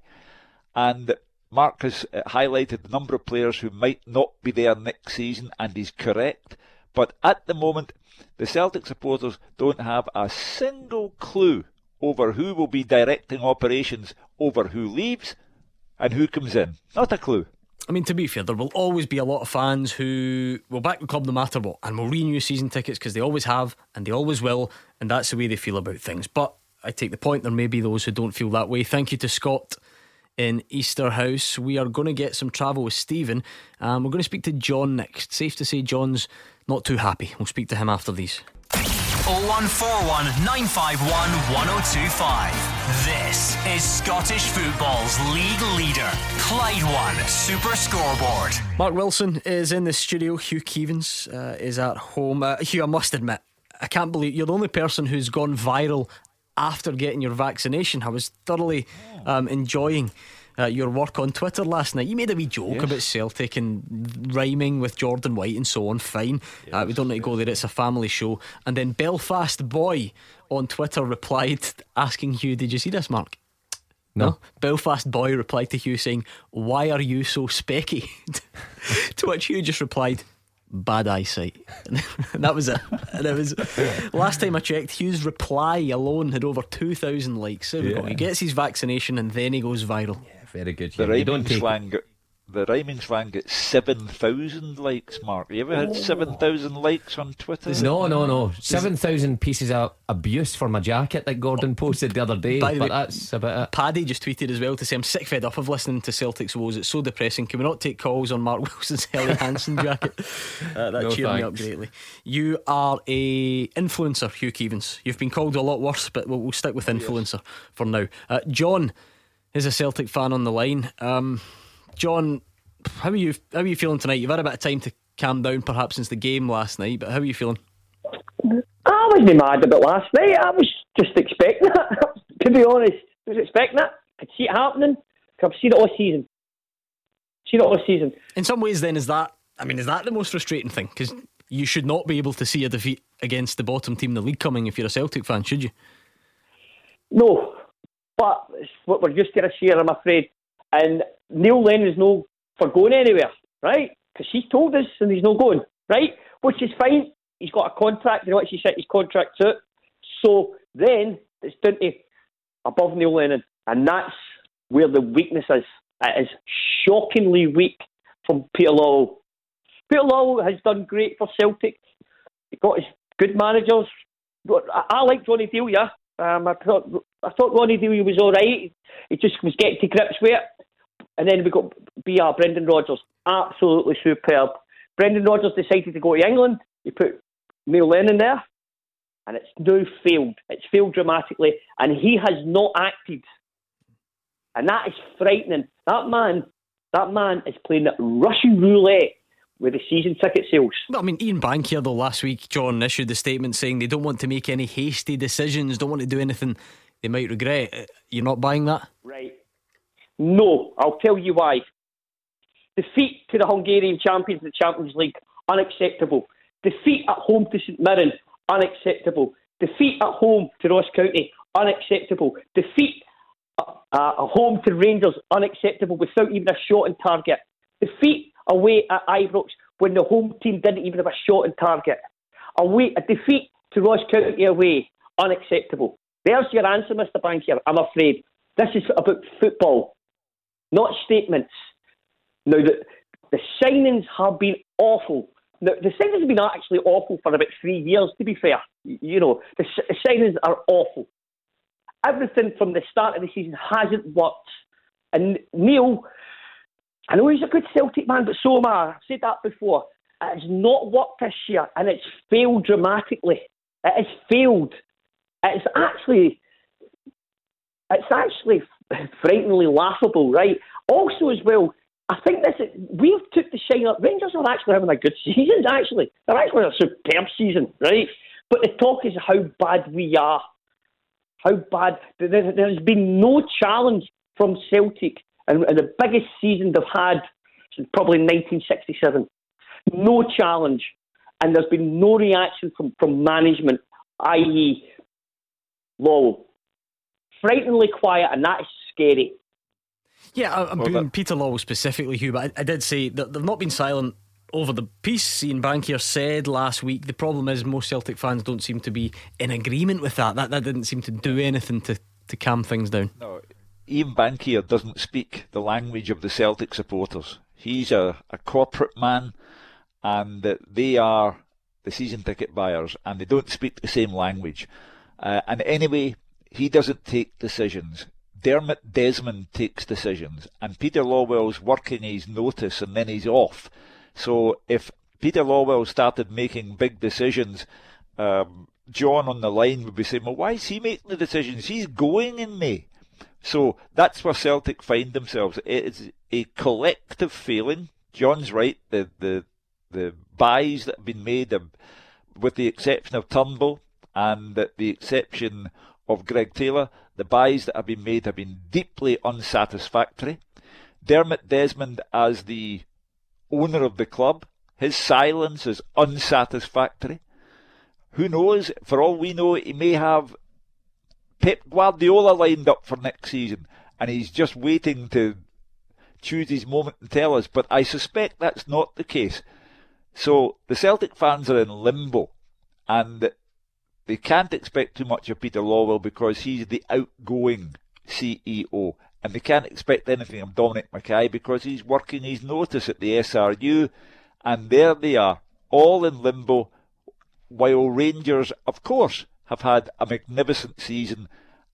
And Mark has uh, highlighted the number of players who might not be there next season, and he's correct. But at the moment, the Celtic supporters don't have a single clue over who will be directing operations over who leaves And who comes in? Not a clue. I mean, to be fair, there will always be a lot of fans who will back the club no matter what and will renew season tickets because they always have and they always will, and that's the way they feel about things. But I take the point, there may be those who don't feel that way. Thank you to Scott in Easterhouse. We are going to get some travel with Stephen. Um, we're going to speak to John next. Safe to say, John's not too happy. We'll speak to him after these. 0141 951 1025. This is Scottish football's league leader, Clyde One Super Scoreboard. Mark Wilson is in the studio. Hugh Keevins uh, is at home. Uh, Hugh, I must admit, I can't believe you're the only person who's gone viral after getting your vaccination. I was thoroughly um, enjoying uh, your work on Twitter last night. You made a wee joke yes. about Celtic and rhyming with Jordan White and so on. Fine. Yes. Uh, we don't need to go there. It's a family show. And then Belfast Boy on Twitter replied asking Hugh, Did you see this, Mark? No. no. Belfast boy replied to Hugh saying, Why are you so specky? to which Hugh just replied, bad eyesight. and that was it. And it was last time I checked, Hugh's reply alone had over two thousand likes. There yeah. He gets his vaccination and then he goes viral. Yeah, very good. The you don't take the rhyming slang gets 7,000 likes, Mark. You ever had 7,000 likes on Twitter? No, no, no. 7,000 pieces of abuse for my jacket that Gordon posted the other day. By the but way, that's about it. Paddy just tweeted as well to say, I'm sick fed up of listening to Celtic's woes. It's so depressing. Can we not take calls on Mark Wilson's Helly Hansen jacket? Uh, that no, cheered thanks. me up greatly. You are a influencer, Hugh Keevins. You've been called a lot worse, but we'll, we'll stick with influencer yes. for now. Uh, John is a Celtic fan on the line. Um, John, how are you? How are you feeling tonight? You've had a bit of time to calm down, perhaps since the game last night. But how are you feeling? I wasn't mad about last night. I was just expecting it. to be honest, I was expecting it. I could see it happening. I've seen it all season. Seen it all season. In some ways, then, is that? I mean, is that the most frustrating thing? Because you should not be able to see a defeat against the bottom team in the league coming if you're a Celtic fan, should you? No, but it's what we're used to this year, I'm afraid. And Neil Lennon is no for going anywhere, right? Because he's told us and he's not going, right? Which is fine. He's got a contract. You know what? He set his contract out. So then it's down to above Neil Lennon. And that's where the weakness is. It is shockingly weak from Peter Lawwell. Peter Lawwell has done great for Celtic. He got his good managers. I, I like Ronnie Deila. Um, I thought I thought Ronnie Deila was all right. He just was getting to grips with it. And then we've got BR, Brendan Rodgers, absolutely superb. Brendan Rodgers decided to go to England. He put Neil Lennon there, and it's now failed. It's failed dramatically, and he has not acted. And that is frightening. That man, that man is playing Russian roulette with the season ticket sales. Well, I mean, Ian Bankier, though, last week, John issued the statement saying they don't want to make any hasty decisions, don't want to do anything they might regret. You're not buying that? Right. No, I'll tell you why. Defeat to the Hungarian champions of the Champions League, unacceptable. Defeat at home to St Mirren, unacceptable. Defeat at home to Ross County, unacceptable. Defeat uh, at home to Rangers, unacceptable without even a shot on target. Defeat away at Ibrox when the home team didn't even have a shot on target. Away, a defeat to Ross County away, unacceptable. There's your answer, Mr. Bankier. I'm afraid. This is about football not statements. Now, the, the signings have been awful. Now, the signings have been actually awful for about three years, to be fair. You know, the, the signings are awful. Everything from the start of the season hasn't worked. And Neil, I know he's a good Celtic man, but so am I. I've said that before. It has not worked this year, and it's failed dramatically. It has failed. It's actually, it's actually frighteningly laughable, right? Also, as well, I think this we've took the shine up. Rangers are actually having a good season. Actually, they're actually a superb season, right? But the talk is how bad we are. How bad there's been no challenge from Celtic, and, the biggest season they've had since probably 1967. No challenge, and there's been no reaction from from management, i.e., Lawwell frighteningly quiet, and that is scary. Yeah, I'm well, that... Peter Law specifically, Hugh, but I, I, did say that they've not been silent over the piece. Ian Bankier said last week the problem is most Celtic fans don't seem to be in agreement with that. That that didn't seem to do anything to, to calm things down. No, Ian Bankier doesn't speak the language of the Celtic supporters. He's a, a corporate man, and they are the season ticket buyers, and they don't speak the same language. Uh, and anyway, he doesn't take decisions. Dermot Desmond takes decisions, and Peter Lawwell's working his notice and then he's off. So if Peter Lawwell started making big decisions, um, John on the line would be saying, Well, why is he making the decisions? He's going in May. So that's where Celtic find themselves. It's a collective feeling. John's right. The the the buys that have been made, with the exception of Turnbull and the exception of Greg Taylor, the buys that have been made have been deeply unsatisfactory. Dermot Desmond, as the owner of the club, his silence is unsatisfactory. Who knows? For all we know, he may have Pep Guardiola lined up for next season, and he's just waiting to choose his moment and tell us. But I suspect that's not the case. So the Celtic fans are in limbo, and they can't expect too much of Peter Lawwell because he's the outgoing CEO, and they can't expect anything of Dominic McKay because he's working his notice at the SRU, and there they are, all in limbo, while Rangers, of course, have had a magnificent season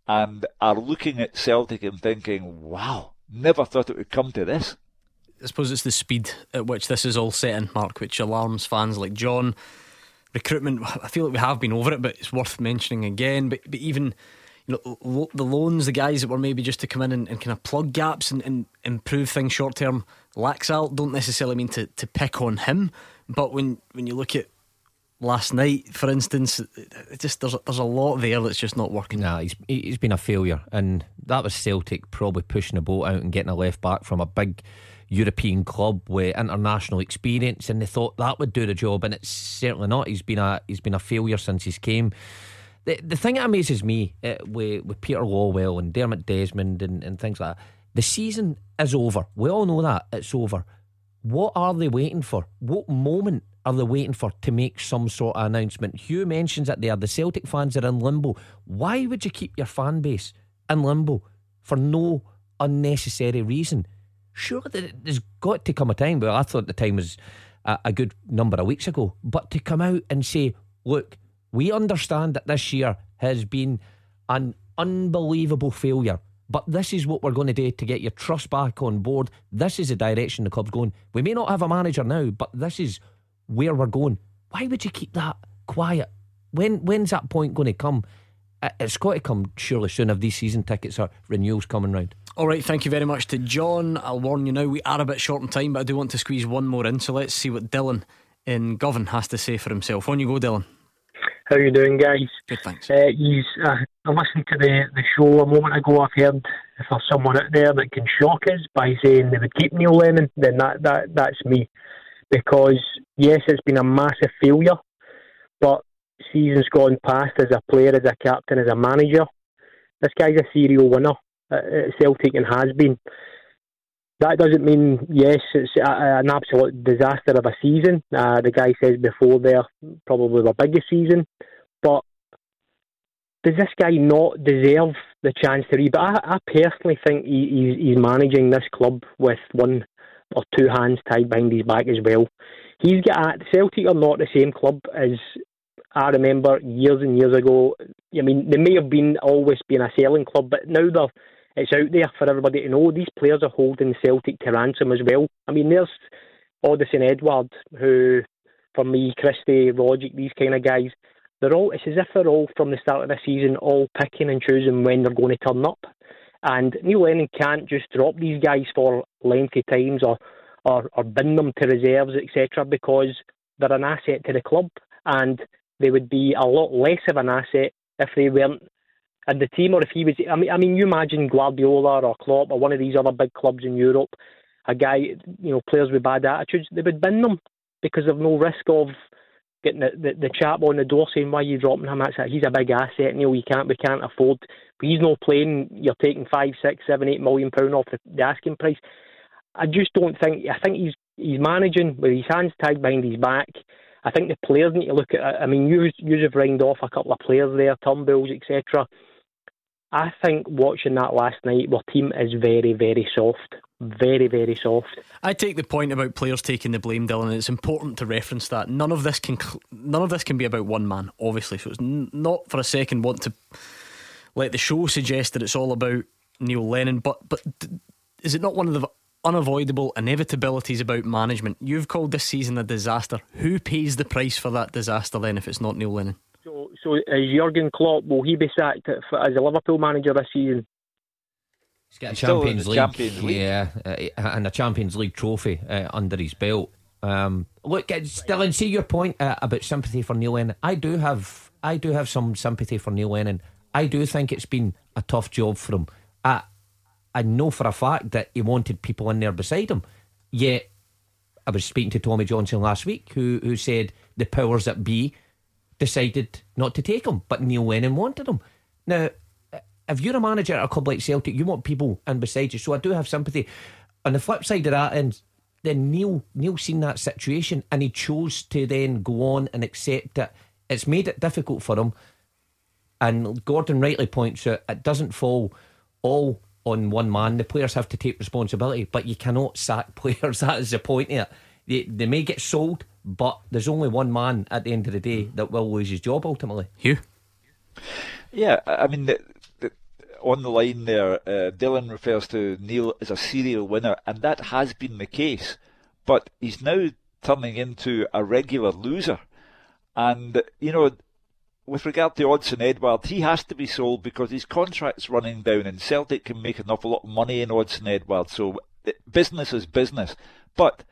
and are looking at Celtic and thinking, wow, never thought it would come to this. I suppose it's the speed at which this is all set in, Mark, which alarms fans like John. Recruitment, I feel like we have been over it, but it's worth mentioning again. But, but even you know lo- the loans, the guys that were maybe just to come in and, and kind of plug gaps and, and improve things short term. Laxalt don't necessarily mean to, to pick on him, but when when you look at last night, for instance, just there's a, there's a lot there that's just not working. Nah, he's he's been a failure, and that was Celtic probably pushing a boat out and getting a left back from a big European club with international experience, and they thought that would do the job, and it's certainly not. He's been a he's been a failure since he's came. The the thing that amazes me uh, with with Peter Lawwell and Dermot Desmond and, and things like that, the season is over. We all know that it's over. What are they waiting for? What moment are they waiting for to make some sort of announcement? Hugh mentions it there. The Celtic fans are in limbo. Why would you keep your fan base in limbo for no unnecessary reason? Surely there's got to come a time. Well, I thought the time was a, a good number of weeks ago, but to come out and say, look, we understand that this year has been an unbelievable failure. But this is what we're going to do to get your trust back on board. This is the direction the club's going. We may not have a manager now, but this is where we're going. Why would you keep that quiet? When when's that point going to come? It's got to come surely soon if these season tickets or renewals coming round. All right, thank you very much to John. I'll warn you now, we are a bit short on time, but I do want to squeeze one more in. So let's see what Dylan in Govan has to say for himself. On you go, Dylan. How are you doing, guys? Good, thanks. Uh, he's, uh, I listened to the, the show a moment ago. I've heard if there's someone out there that can shock us by saying they would keep Neil Lennon, then that, that that's me because yes, it's been a massive failure, but seasons gone past as a player, as a captain, as a manager, this guy's a serial winner at Celtic and has been. That doesn't mean yes, it's an absolute disaster of a season. Uh, the guy says before there, probably the biggest season, but does this guy not deserve the chance to read? But I, I personally think he, he's, he's managing this club with one or two hands tied behind his back as well. He's got at Celtic are not the same club as I remember years and years ago. I mean, they may have been always been a selling club, but now they're it's out there for everybody to know. These players are holding Celtic to ransom as well. I mean, there's Odsonne Edouard, who, for me, Christie, Rogic, these kind of guys, they're all. It's as if they're all from the start of the season, all picking and choosing when they're going to turn up. And Neil Lennon can't just drop these guys for lengthy times or, or, or bin them to reserves, etc., because they're an asset to the club. And they would be a lot less of an asset if they weren't in the team or if he was. I mean, I mean, you imagine Guardiola or Klopp or one of these other big clubs in Europe, a guy, you know, players with bad attitudes, they would bin them because of no risk of getting the, the, the chap on the door saying why are you dropping him. That's a, he's a big asset. Neil, you can't we can't afford. He's not playing. You're taking five, six, seven, eight million pound off the, the asking price. I just don't think. I think he's he's managing with his hands tied behind his back. I think the players need to look at. I mean, you you have ringed off a couple of players there, Turnbulls, etc. I think watching that last night, our team is very, very soft. Very, very soft. I take the point about players taking the blame, Dylan. And it's important to reference that none of this can none of this can be about one man, obviously. So it's not for a second want to let the show suggest that it's all about Neil Lennon. But but is it not one of the unavoidable inevitabilities about management? You've called this season a disaster. Who pays the price for that disaster then, if it's not Neil Lennon? So, so is Jurgen Klopp will he be sacked as a Liverpool manager this season? He's got a Champions League, Champions League, yeah, uh, and a Champions League trophy uh, under his belt. Um, look, Dylan, see your point uh, about sympathy for Neil Lennon. I do have, I do have some sympathy for Neil Lennon. I do think it's been a tough job for him. I, I know for a fact that he wanted people in there beside him. Yet, I was speaking to Tommy Johnson last week, who who said the powers that be decided not to take him, but Neil Lennon wanted him. Now, if you're a manager at a club like Celtic, you want people in beside you. So I do have sympathy. On the flip side of that, and then Neil Neil seen that situation and he chose to then go on and accept it. It's made it difficult for him. And Gordon rightly points out it doesn't fall all on one man. The players have to take responsibility, but you cannot sack players. That is the point here. They, they may get sold, but there's only one man at the end of the day that will lose his job ultimately. Hugh? Yeah, I mean, the, the, on the line there, uh, Dylan refers to Neil as a serial winner, and that has been the case. But he's now turning into a regular loser. And, you know, with regard to Odsonne Edouard, he has to be sold because his contract's running down, and Celtic can make an awful lot of money in Odsonne Edouard. So business is business. But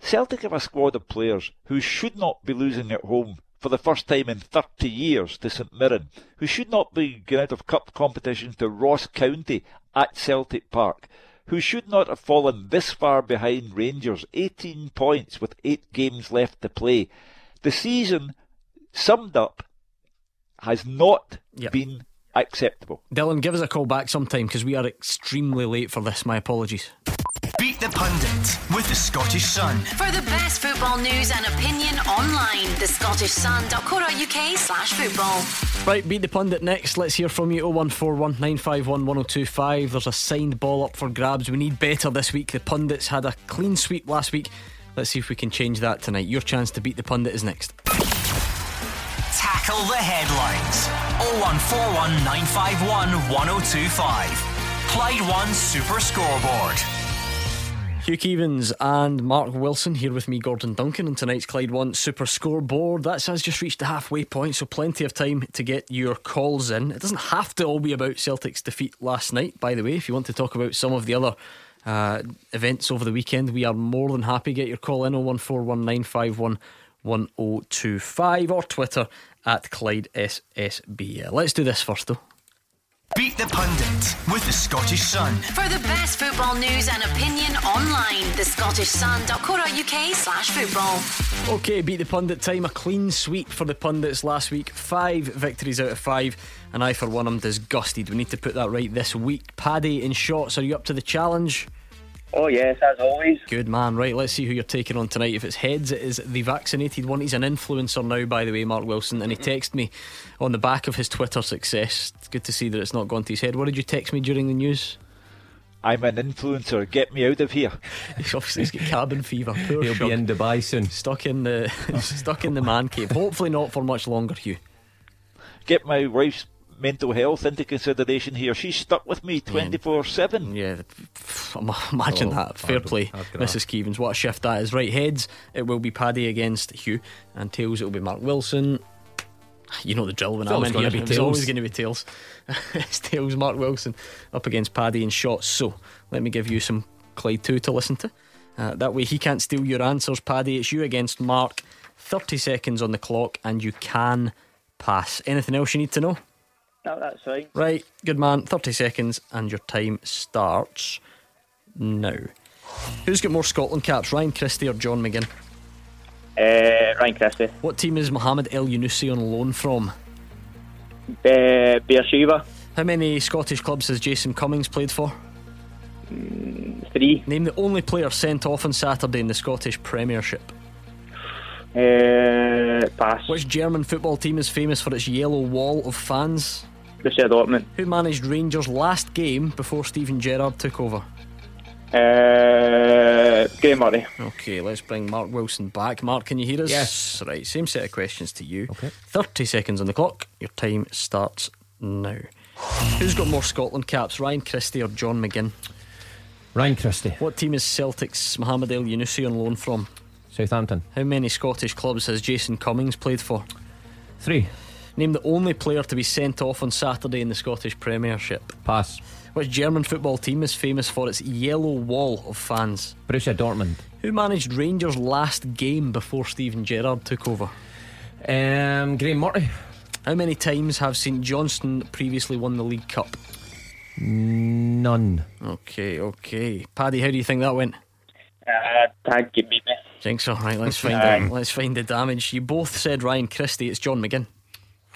Celtic have a squad of players who should not be losing at home for the first time in 30 years to St Mirren, who should not be going out of cup competitions to Ross County at Celtic Park, who should not have fallen this far behind Rangers, 18 points with 8 games left to play. The season, summed up, has not yep. been acceptable. Dylan, give us a call back sometime because we are extremely late for this. My apologies. Beat the Pundit with the Scottish Sun. For the best football news and opinion online, The thescottishsun.co.uk slash football. Right, Beat the Pundit next. Let's hear from you 0141 951 1025. There's a signed ball up for grabs. We need better this week. The Pundits had a clean sweep last week. Let's see if we can change that tonight. Your chance to beat the Pundit is next. Tackle the headlines 0141 951 1025. Clyde One Super Scoreboard. Hugh Keevins and Mark Wilson here with me, Gordon Duncan, on tonight's Clyde One Super Scoreboard. That's has just reached the halfway point, so plenty of time to get your calls in. It doesn't have to all be about Celtic's defeat last night, by the way. If you want to talk about some of the other uh, events over the weekend, we are more than happy. To get your call in 01419511025 or Twitter at Clyde SSB. Let's do this first, though. Beat the Pundit with the Scottish Sun. For the best football news and opinion online, the Scottish thescottishsun.co.uk slash football. Okay, Beat the Pundit time. A clean sweep for the pundits last week. Five victories out of five. And I, for one, am disgusted. We need to put that right this week. Paddy in Shotts, are you up to the challenge? Oh, yes, as always. Good man. Right, let's see who you're taking on tonight. If it's heads, it is the vaccinated one. He's an influencer now, by the way, Mark Wilson. And he mm-hmm. texted me on the back of his Twitter success. It's good to see that it's not gone to his head. What did you text me during the news? I'm an influencer. Get me out of here. He's obviously he's got cabin fever. Poor He'll be in Dubai soon. Stuck in the stuck in the man cave. Hopefully not for much longer, Hugh. Get my wife's mental health into consideration here. She's stuck with me 24 7. Yeah, imagine oh, that. Fair play, Mrs. Keevins. What a shift that is. Right, heads, it will be Paddy against Hugh, and tails, it will be Mark Wilson. You know the drill when it's I'm in here. It's always going to be tails. it's tails, Mark Wilson up against Paddy in Shotts. So let me give you some Clyde 2 to listen to. Uh, that way he can't steal your answers, Paddy. It's you against Mark. 30 seconds on the clock, and you can pass. Anything else you need to know? No, that's fine. Right, good man. 30 seconds and your time starts now. Who's got more Scotland caps, Ryan Christie or John McGinn? Uh, Ryan Christie. What team is Mohamed Elyounoussi on loan from? Uh, Beersheba. How many Scottish clubs has Jason Cummings played for? Mm, three. Name the only player sent off on Saturday in the Scottish Premiership. Uh, pass. Which German football team is famous for its yellow wall of fans? Borussia Dortmund. Who managed Rangers' last game before Steven Gerrard took over? Uh, Graham Murty. Okay, let's bring Mark Wilson back. Mark, can you hear us? Yes. Right, same set of questions to you. Okay. 30 seconds on the clock. Your time starts now. Who's got more Scotland caps, Ryan Christie or John McGinn? Ryan Christie. What team is Celtic's Mohamed Elyounoussi on loan from? Southampton. How many Scottish clubs has Jason Cummings played for? Three. Name the only player to be sent off on Saturday in the Scottish Premiership. Pass. Which German football team is famous for its yellow wall of fans? Borussia Dortmund. Who managed Rangers' last game before Steven Gerrard took over? Um, Graham Murty. How many times have St Johnstone previously won the League Cup? None. Okay, okay. Paddy, how do you think that went? Uh, tag beat me. Think so? Right, let's find Aye. out. Let's find the damage. You both said Ryan Christie. It's John McGinn.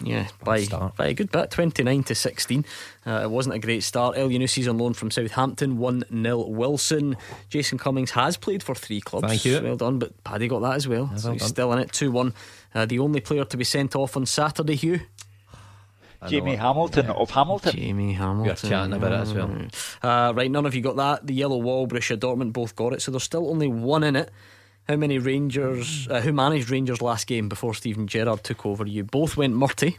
Yeah, by, by a good bit, 29 to 16. Uh, it wasn't a great start. Elyounoussi's on loan from Southampton, 1 0 Wilson. Jason Cummings has played for three clubs. Thank you. Well done, but Paddy got that as well. so well he's done. still in it, 2 1. Uh, the only player to be sent off on Saturday, Hugh? Jamie Hamilton of Hamilton. Jamie Hamilton. We were chatting about it as well. Uh, right, none of you got that. The yellow wall, Borussia Dortmund both got it, so there's still only one in it. How many Rangers? Uh, who managed Rangers last game before Steven Gerrard took over? You both went Murty.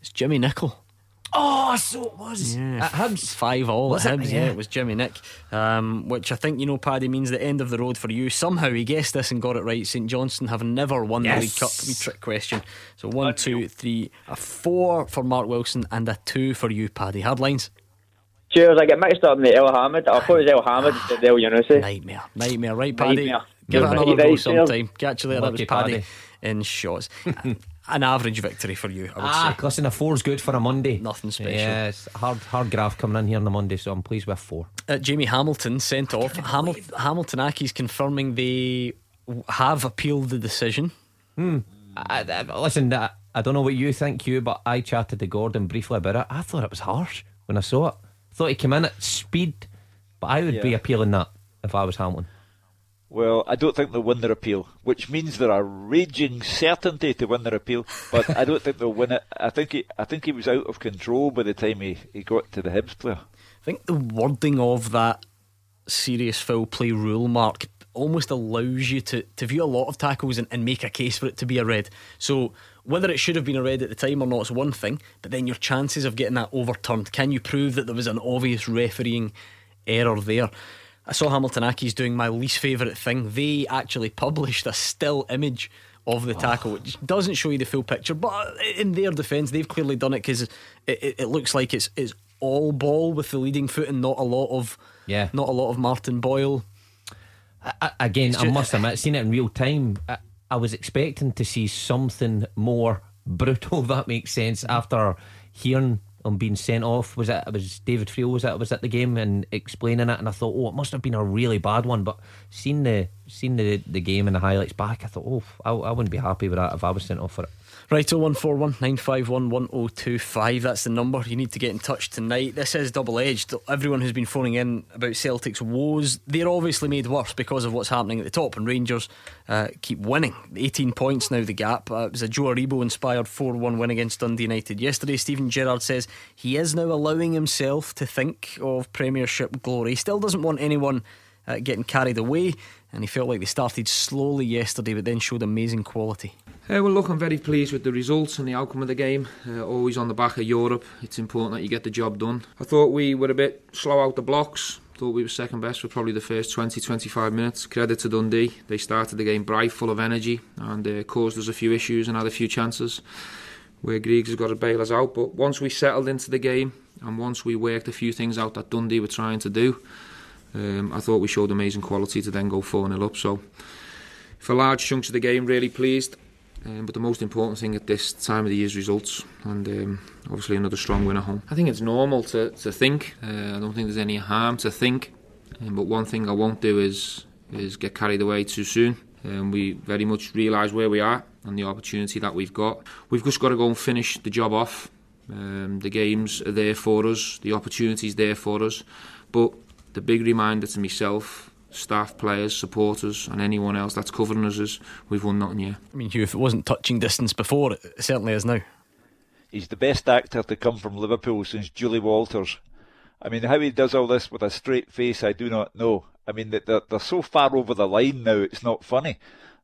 It's Jimmy Nicholl. Oh, so it was. Yeah, At Hibs. five all Was at it? Yeah. Yeah. it was Jimmy Nick, um, which I think you know, Paddy means the end of the road for you. Somehow he guessed this and got it right. St Johnstone have never won the League Cup. We trick question. So one, two, three, a four for Mark Wilson and a two for you, Paddy. Hard lines. Cheers, I get mixed up in the Elhamed. I thought it was Elhamed instead of Elyounoussi. Nightmare, nightmare, right, Paddy? Nightmare. Give it another go sometime. Catch you later. That was Paddy, Paddy. in Shotts. An average victory for you, I would Ah, say. listen, a four's good for a Monday. Nothing special. Yes, hard, hard graph coming in here on the Monday, so I'm pleased with four. Uh, Jamie Hamilton sent off. Hamil- Hamilton Accies confirming they have appealed the decision. I, I, listen, I, I don't know what you think, Hugh, but I chatted to Gordon briefly about it. I thought it was harsh when I saw it. Thought he came in at speed, but I would be appealing that if I was Hamilton. Well, I don't think they'll win their appeal, which means they're a raging certainty to win their appeal. But I don't think they'll win it. I think he, I think he was out of control by the time he, he got to the Hibs player. I think the wording of that serious foul play rule mark almost allows you to, to view a lot of tackles and, and make a case for it to be a red. So whether it should have been a red at the time or not is one thing, but then your chances of getting that overturned, can you prove that there was an obvious refereeing error there? I saw Hamilton Accies doing my least favourite thing. They actually published a still image of the tackle, ah. which doesn't show you the full picture. But in their defence, they've clearly done it because it, it, it looks like it's it's all ball with the leading foot and not a lot of Yeah. not a lot of Martin Boyle. I, again, It's I must admit, seeing it in real time, I, I was expecting to see something more brutal. If that makes sense. After hearing him being sent off, was it? It was David Friel was it? Was at the game and explaining it, and I thought, oh, it must have been a really bad one. But seeing the seeing the the game and the highlights back, I thought, oh, I, I wouldn't be happy with that if I was sent off for it. Right, 0141 951 1025. That's the number. You need to get in touch tonight. This is double edged. Everyone who's been phoning in about Celtic's woes, they're obviously made worse because of what's happening at the top, and Rangers uh, keep winning. 18 points now, the gap. Uh, it was a Joe Aribo inspired 4 1 win against Dundee United yesterday. Steven Gerrard says he is now allowing himself to think of Premiership glory. He still doesn't want anyone uh, getting carried away, and he felt like they started slowly yesterday but then showed amazing quality. Uh, well, look, I'm very pleased with the results and the outcome of the game. Uh, always on the back of Europe. It's important that you get the job done. I thought we were a bit slow out the blocks. Thought we were second best for probably the first 20 25 minutes. Credit to Dundee. They started the game bright, full of energy, and uh, caused us a few issues and had a few chances where Griggs has got to bail us out. But once we settled into the game and once we worked a few things out that Dundee were trying to do, um, I thought we showed amazing quality to then go 4 0 up. So, for large chunks of the game, really pleased. Um, but the most important thing at this time of the year is results, and um, obviously another strong win at home. I think it's normal to, to think. Uh, I don't think there's any harm to think. Um, but one thing I won't do is is get carried away too soon. Um, we very much realise where we are and the opportunity that we've got. We've just got to go and finish the job off. Um, the games are there for us. The opportunity's there for us. But the big reminder to myself, staff, players, supporters, and anyone else that's covering us is we've won nothing yet. I mean, Hugh, if it wasn't touching distance before, it certainly is now. he's the best actor to come from Liverpool since Julie Walters. I mean, how he does all this with a straight face, I do not know. I mean, they're, they're so far over the line now, it's not funny.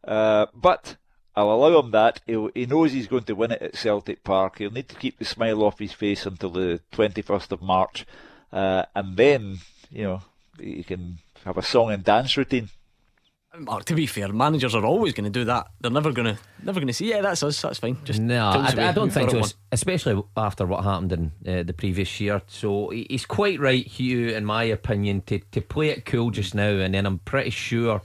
Uh, but I'll allow him that. He'll, he knows he's going to win it at Celtic Park. He'll need to keep the smile off his face until the 21st of March. Uh, and then, you know, you can have a song and dance routine. Mark, to be fair, managers are always going to do that. They're never going to, never going to say, "Yeah, that's us. That's fine." Just no, I, I, don't think so. Especially after what happened in uh, the previous year. So he's quite right, Hugh, in my opinion, to to play it cool just now. And then I'm pretty sure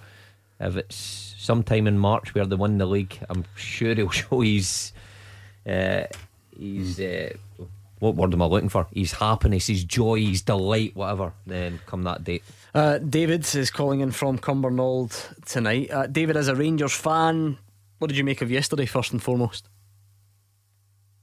if it's sometime in March where they win the league, I'm sure he'll show his uh, his uh, what word am I looking for? His happiness, his joy, his delight, whatever. Then come that date. Uh, David is calling in from Cumbernauld tonight. Uh, David, as a Rangers fan, what did you make of yesterday, first and foremost?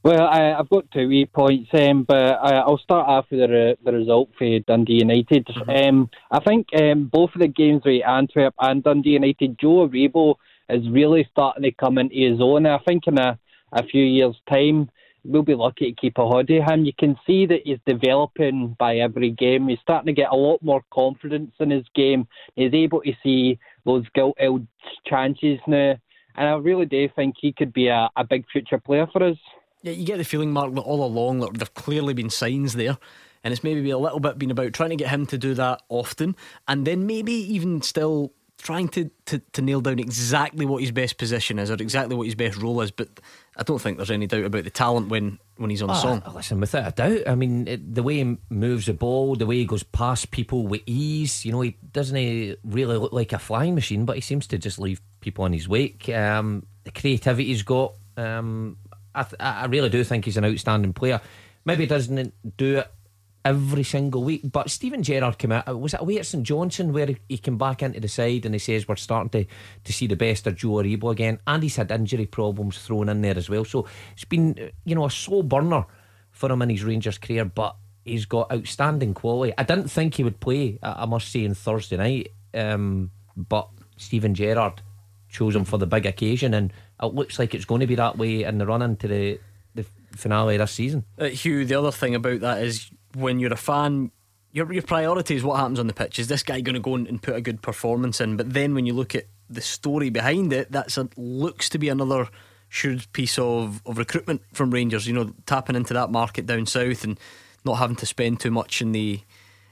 Well, I, have got two wee points, um, but I, will start off with the, the result for Dundee United. Mm-hmm. Um, I think um, both of the games with Antwerp and Dundee United, Joe Aribo is really starting to come into his own. I think in a, a few years' time, we'll be lucky to keep a hold of him. You can see that he's developing by every game. He's starting to get a lot more confidence in his game. He's able to see those gilt-edged chances now. And I really do think he could be a, a big future player for us. Yeah, you get the feeling, Mark, that all along that there've clearly been signs there. And it's maybe a little bit been about trying to get him to do that often. And then maybe even still trying to, to, to nail down exactly what his best position is or exactly what his best role is. But I don't think there's any doubt about the talent when, when he's on oh, song. Listen, without a doubt. I mean, it, the way he moves the ball, the way he goes past people with ease, you know, he doesn't he really look like a flying machine, but he seems to just leave people in his wake. Um, the creativity he's got, um, I, th- I really do think he's an outstanding player. Maybe he doesn't do it every single week. But Steven Gerrard came out. Was it away at St Johnstone where he, came back into the side and he says we're starting to, to see the best of Joe Aribo again, and he's had injury problems thrown in there as well. So it's been you know a slow burner for him in his Rangers career, but he's got outstanding quality. I didn't think he would play. I must say on Thursday night, um, but Steven Gerrard chose him for the big occasion, and it looks like it's going to be that way in the run into the the finale this season. Uh, Hugh, the other thing about that is when you're a fan, your your priority is what happens on the pitch. Is this guy going to go and put a good performance in? But then when you look at the story behind it, that looks to be another shrewd piece of, of recruitment from Rangers. You know, tapping into that market down south and not having to spend too much in the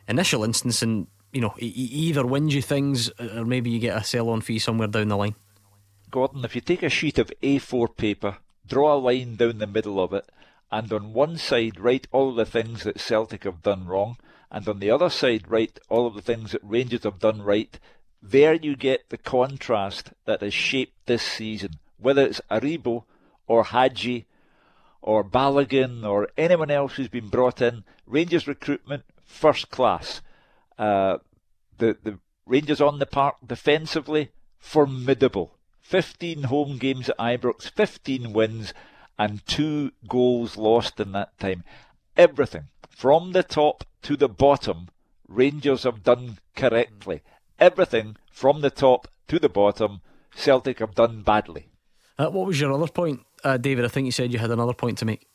initial instance. And you know, he either wins you things or maybe you get a sell on fee somewhere down the line. Gordon, if you take a sheet of A4 paper, draw a line down the middle of it, and on one side write all the things that Celtic have done wrong, and on the other side write all of the things that Rangers have done right, there you get the contrast that has shaped this season. Whether it's Aribo or Hagi or Balogun or anyone else who's been brought in, Rangers recruitment first class. Uh, the the Rangers on the park defensively formidable. 15 home games at Ibrox, 15 wins, and two goals lost in that time. Everything from the top to the bottom, Rangers have done correctly. Everything from the top to the bottom, Celtic have done badly. Uh, what was your other point, uh, David? I think you said you had another point to make.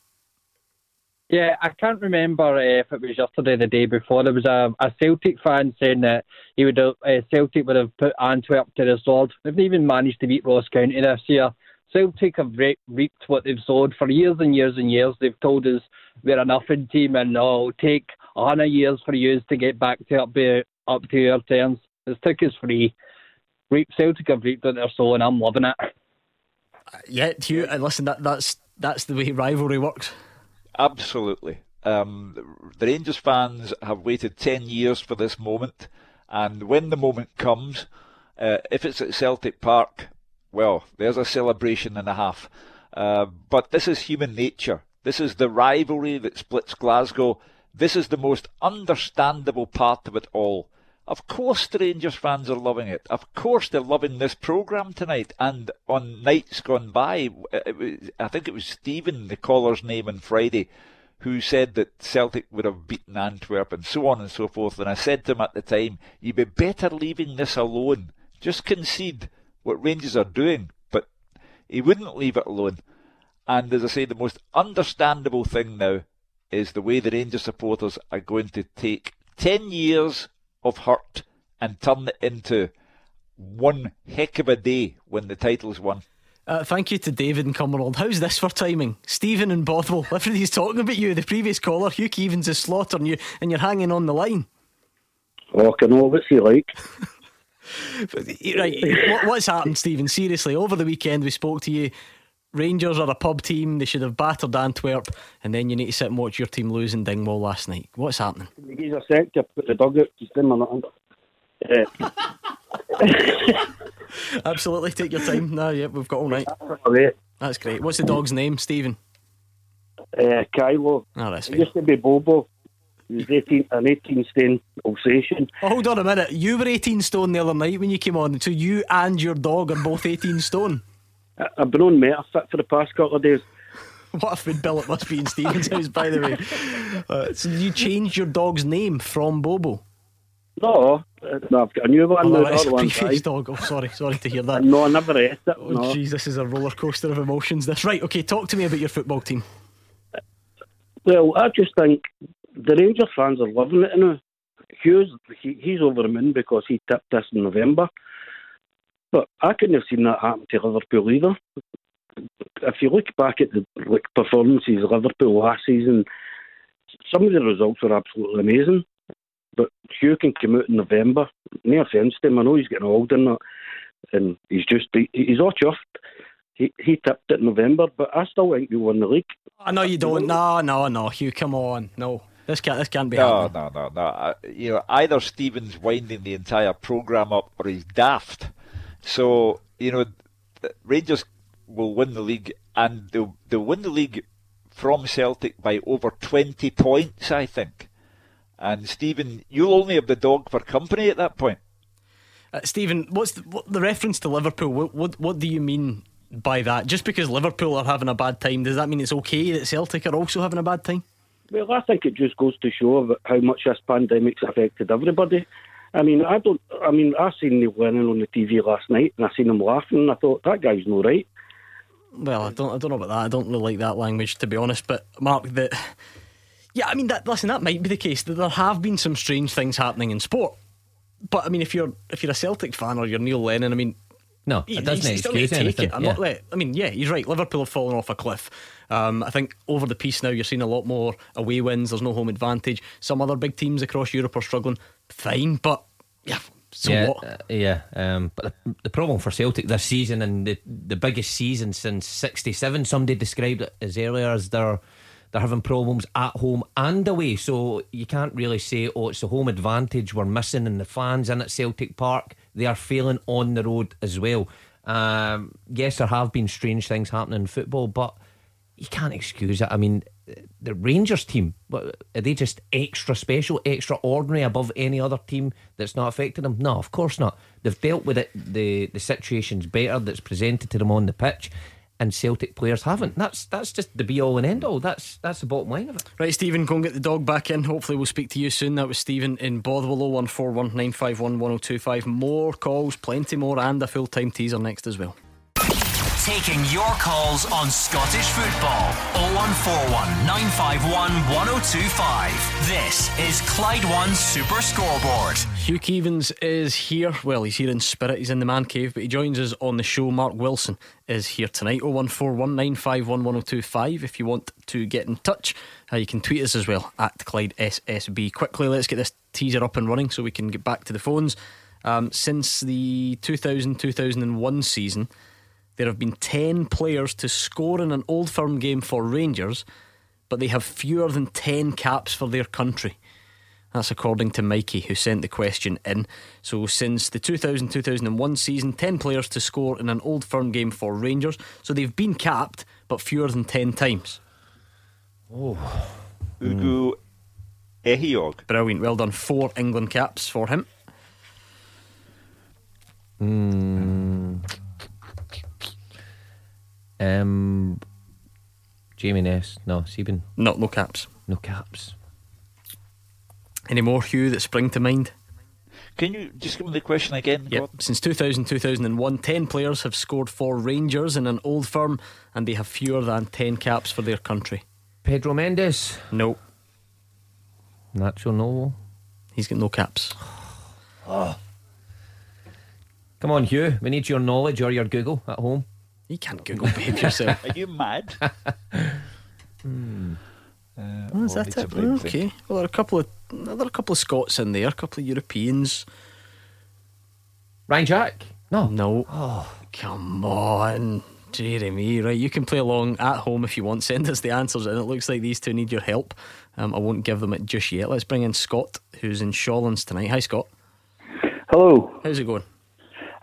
Yeah, I can't remember uh, if it was yesterday or the day before. There was a, a Celtic fan saying that he would uh, Celtic would have put Antwerp to the sword. They've even managed to beat Ross County this year. Celtic have re- reaped what they've sowed for years and years and years. They've told us we're a nothing team and oh, it'll take a hundred years for you to get back to up, be, up to our terms. It's took us free. Reap Celtic have reaped what they're sowing. I'm loving it. Yeah, Hugh, and listen, that, that's that's the way rivalry works. Absolutely. Um, the Rangers fans have waited 10 years for this moment, and when the moment comes, uh, if it's at Celtic Park, well, there's a celebration and a half. Uh, but this is human nature. This is the rivalry that splits Glasgow. This is the most understandable part of it all. Of course, the Rangers fans are loving it. Of course, they're loving this programme tonight. And on nights gone by, was, I think it was Stephen, the caller's name on Friday, who said that Celtic would have beaten Antwerp and so on and so forth. And I said to him at the time, you'd be better leaving this alone. Just concede what Rangers are doing, but he wouldn't leave it alone. And as I say, the most understandable thing now is the way the Rangers supporters are going to take 10 years of hurt and turn it into one heck of a day when the title's won. Uh, thank you to David and Cumbernauld. How's this for timing? Stephen and Bothwell, everybody's talking about you. The previous caller, Hugh Keevins, is slaughtering you, and you're hanging on the line. Oh, I know what's he like. right, what, what's happened, Stephen? Seriously, over the weekend we spoke to you. Rangers are a pub team. They should have battered Antwerp, and then you need to sit and watch your team lose in Dingwall last night. What's happening? He's a sec to put the dugout. He's in my uh, Absolutely, take your time. No, yeah, we've got all night. That's great. What's the dog's name, Stephen? Uh, Kylo. Oh, that's It used to be Bobo. He was 18, an 18 stone Alsatian. Oh, hold on a minute. You were 18 stone the other night when you came on, so you and your dog are both 18 stone. I, I've been on Metafit for the past couple of days. What a food bill it must be in Stephen's house, by the way. Uh, so you changed your dog's name from Bobo? No, no I've got a new one. Oh, that's the a previous dog. Oh, sorry, sorry to hear that. No, I never ate it. Oh, no. jeez, this is a roller coaster of emotions. This right? Okay, talk to me about your football team. Well, I just think the Rangers fans are loving it now. Hughes, he, he's over the moon because he tipped this in November. But I couldn't have seen that happen to Liverpool either. If you look back at the like performances of Liverpool last season, some of the results were absolutely amazing. But Hugh can come out in November. No offence to him, I know he's getting old and that, and he's just he, he's all chuffed. He he tipped it in November, but I still think we won the league. Oh, I know you don't. No, no, no, Hugh, come on. No, this can't. This can't be No, happening. no, no, no. Uh, you know, either Stephen's winding the entire programme up or he's daft. So, you know, Rangers will win the league and they'll, they'll win the league from Celtic by over 20 points, I think. And Stephen, you'll only have the dog for company at that point. Uh, Stephen, what's the, what, the reference to Liverpool? What, what what do you mean by that? Just because Liverpool are having a bad time, does that mean it's okay that Celtic are also having a bad time? Well, I think it just goes to show how much this pandemic's affected everybody. I mean, I don't. I mean, I seen Neil Lennon on the TV last night, and I seen him laughing. And I thought that guy's no right. Well, I don't. I don't know about that. I don't really like that language, to be honest. But Mark, that yeah, I mean, that listen, that might be the case. That there have been some strange things happening in sport. But I mean, if you're if you're a Celtic fan or you're Neil Lennon, I mean, No, you- it doesn't you still need excuse to take anything. it. I'm yeah. not let, I mean, yeah, he's right. Liverpool have fallen off a cliff. Um, I think over the piece now, you're seeing a lot more away wins. There's no home advantage. Some other big teams across Europe are struggling. Fine, but yeah, so yeah, what? uh, yeah. Um, but the, the problem for Celtic this season and the the biggest season since '67, somebody described it as earlier as they're they're having problems at home and away. So you can't really say, oh, it's the home advantage we're missing, and the fans in at Celtic Park they are failing on the road as well. Um, yes, there have been strange things happening in football, but you can't excuse it. I mean, the Rangers team, are they just extra special, extraordinary above any other team that's not affected them? No, of course not. They've dealt with it, the, the situations better that's presented to them on the pitch, and Celtic players haven't. That's that's just the be all and end all. That's that's the bottom line of it. Right, Stephen, go and get the dog back in. Hopefully, we'll speak to you soon. That was Stephen in Bothwell 01419511025. More calls, plenty more, and a full time teaser next as well. Taking your calls on Scottish football. 0141 951 1025. This is Clyde One Super Scoreboard. Hugh Keevins is here. Well, he's here in spirit. He's in the man cave, but he joins us on the show. Mark Wilson is here tonight. 01419511025. If you want to get in touch, uh, you can tweet us as well at Clyde SSB. Quickly, let's get this teaser up and running so we can get back to the phones. Um, since the 2000 2001 season, there have been 10 players to score in an old firm game for Rangers, but they have fewer than 10 caps for their country. That's according to Mikey, who sent the question in. So, since the 2000 2001 season, 10 players to score in an old firm game for Rangers. So, they've been capped, but fewer than 10 times. Oh. Ugo Ehiogu. Brilliant. Well done. Four England caps for him. Mm. Um, Jamie Ness. No, Seben. No, no caps. No caps. Any more, Hugh, that spring to mind? Can you just give me the question again? Yep. Since 2000 2001, 10 players have scored for Rangers in an old firm and they have fewer than 10 caps for their country. Pedro Mendes? No. Nacho Novo? He's got no caps. oh. Come on, Hugh. We need your knowledge or your Google at home. You can't Google behave yourself. Are you mad? hmm. Uh, oh, is that it? okay. Well, there are a couple of there are a couple of Scots in there, a couple of Europeans. Ryan Jack? No. No. Oh, come on. Jeremy, right? You can play along at home if you want. Send us the answers, and it looks like these two need your help. Um, I won't give them it just yet. Let's bring in Scott, who's in Shawlands tonight. Hi, Scott. Hello. How's it going?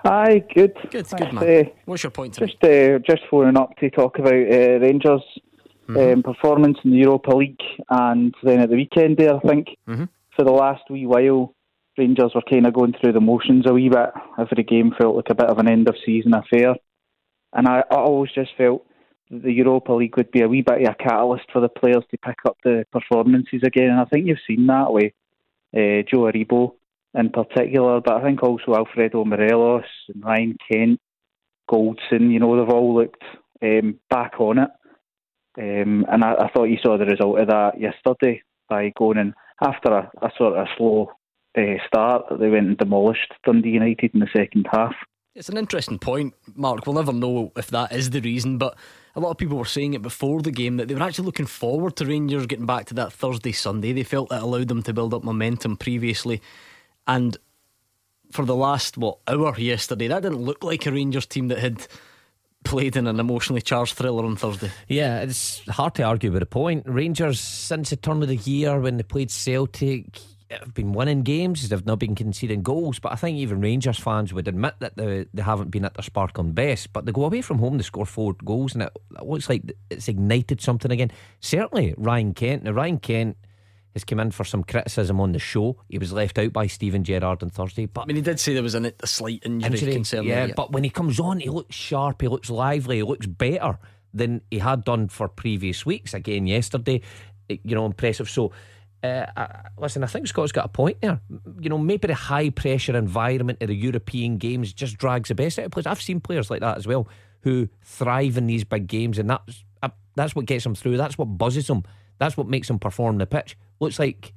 Hi, good. Good, good man. Uh, What's your point tonight? Just, uh, just phoning up to talk about uh, Rangers' mm-hmm. um, performance in the Europa League, and then at the weekend there, I think mm-hmm. for the last wee while, Rangers were kind of going through the motions a wee bit. Every game felt like a bit of an end of season affair, and I, I always just felt that the Europa League would be a wee bit of a catalyst for the players to pick up the performances again. And I think you've seen that way. uh, Joe Aribo in particular, but I think also Alfredo Morelos and Ryan Kent, Goldson, you know, they've all looked um, back on it. Um, and I, I, thought you saw the result of that yesterday by going in after a, a sort of slow uh, start. They went and demolished Dundee United in the second half. It's an interesting point, Mark. We'll never know if that is the reason, but a lot of people were saying it before the game that they were actually looking forward to Rangers getting back to that Thursday Sunday. They felt it allowed them to build up momentum previously, and for the last what hour yesterday, that didn't look like a Rangers team that had played in an emotionally charged thriller on Thursday. Yeah, it's hard to argue with the point. Rangers, since the turn of the year when they played Celtic, have been winning games. They've not been conceding goals. But I think even Rangers fans would admit that they, they haven't been at their sparkling best. But they go away from home, they score four goals, and it, it looks like it's ignited something again. Certainly, Ryan Kent. Now, Ryan Kent has come in for some criticism on the show. He was left out by Steven Gerrard on Thursday. But I mean, he did say there was a, a slight injury, injury concern. Yeah, but when he comes on, he looks sharp. He looks lively. He looks better than he had done for previous weeks. Again, yesterday, you know, impressive. So. Uh, uh, listen, I think Scott's got a point there. You know, maybe the high pressure environment of the European games just drags the best out of players. I've seen players like that as well who thrive in these big games, and that's uh, that's what gets them through. That's what buzzes them. That's what makes them perform the pitch. Looks like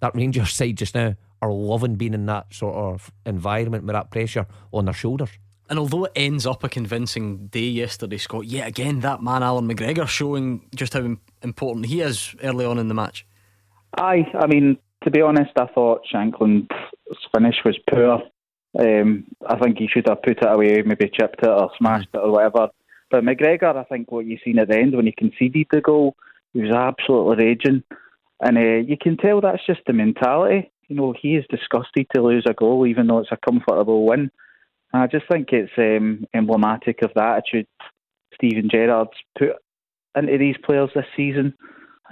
that Rangers side just now are loving being in that sort of environment with that pressure on their shoulders. And although it ends up a convincing day yesterday, Scott, yet again, that man, Allan McGregor, showing just how important he is early on in the match. Aye, I mean, to be honest, I thought Shankland's finish was poor. Um, I think he should have put it away, maybe chipped it or smashed it or whatever. But McGregor, I think what you've seen at the end when he conceded the goal, he was absolutely raging. And uh, you can tell that's just the mentality. You know, he is disgusted to lose a goal, even though it's a comfortable win. And I just think it's um, emblematic of the attitude Steven Gerrard's put into these players this season.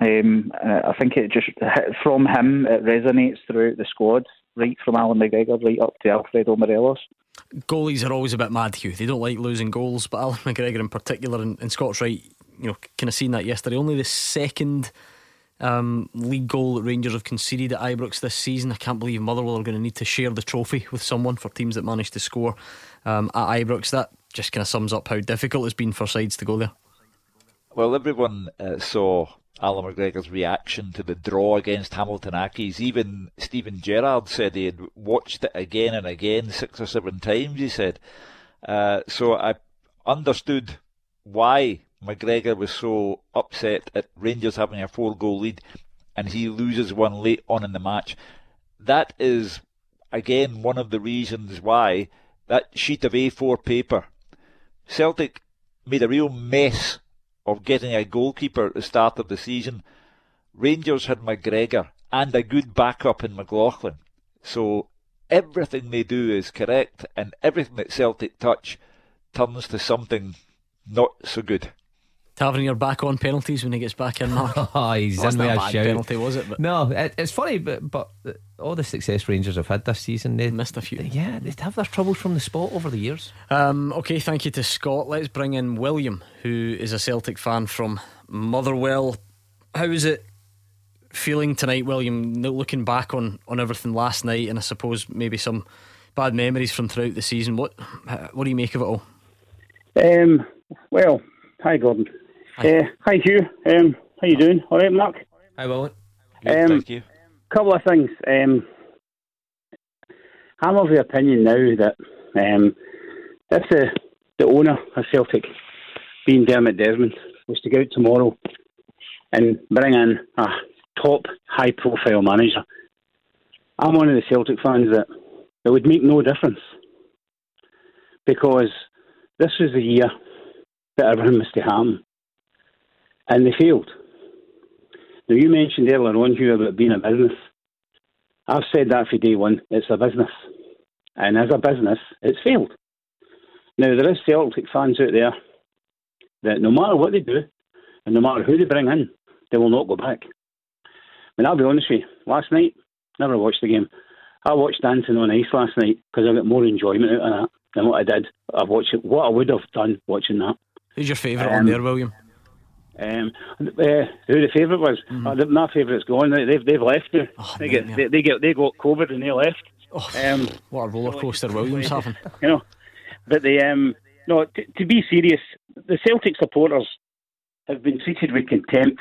Um, I think it just from him it resonates throughout the squad, right from Allan McGregor right up to Alfredo Morelos. Goalies are always a bit mad, Hugh. They don't like losing goals, but Allan McGregor in particular, and, and Scott's right. You know, kind of seen that yesterday. Only the second um, league goal that Rangers have conceded at Ibrox this season. I can't believe Motherwell are going to need to share the trophy with someone for teams that managed to score um, at Ibrox. That just kind of sums up how difficult it's been for sides to go there. Well, everyone uh, saw Allan McGregor's reaction to the draw against Hamilton Accies. Even Steven Gerrard said he had watched it again and again, six or seven times, he said. Uh, so I understood why McGregor was so upset at Rangers having a four goal lead and he loses one late on in the match. That is, again, one of the reasons why that sheet of A4 paper, Celtic made a real mess of getting a goalkeeper at the start of the season. Rangers had McGregor and a good backup in McLaughlin. So everything they do is correct and everything that Celtic touch turns to something not so good. Tavernier back on penalties when he gets back in, Mark. oh, he's in with a shout. penalty, was it? But no, it, it's funny, but, but all the success Rangers have had this season, they missed a few. Yeah, they have their troubles from the spot over the years. Um, okay, thank you to Scott. Let's bring in William, who is a Celtic fan from Motherwell. How is it feeling tonight, William? Looking back on, on everything last night, and I suppose maybe some bad memories from throughout the season. What what do you make of it all? Um, well, hi Gordon. Hi, uh, hi Hugh. Um, how you doing? All right, Mark. Hi, Will. Um, thank you. Couple of things. Um, I'm of the opinion now that um, if the the owner of Celtic, being Dermot Desmond, was to go out tomorrow and bring in a top high profile manager, I'm one of the Celtic fans that it would make no difference because this was the year that everything was to happen, and they failed. Now you mentioned earlier on, Hugh, about being a business. I've said that for day one. It's a business, and as a business, it's failed. Now there is Celtic fans out there that no matter what they do, and no matter who they bring in, they will not go back. I mean, I'll be honest with you. Last night, never watched the game. I watched Dancing on Ice last night because I got more enjoyment out of that than what I did. I watched it, what I would have done watching that. Who's your favourite um, on there, William? Um, uh, who the favourite was? Mm-hmm. Uh, my favourite's gone. They've they've left. Oh, they get they, they, get they got COVID and they left. Oh, um, what a roller coaster Williams having. You know, but the um, no t- to be serious, the Celtic supporters have been treated with contempt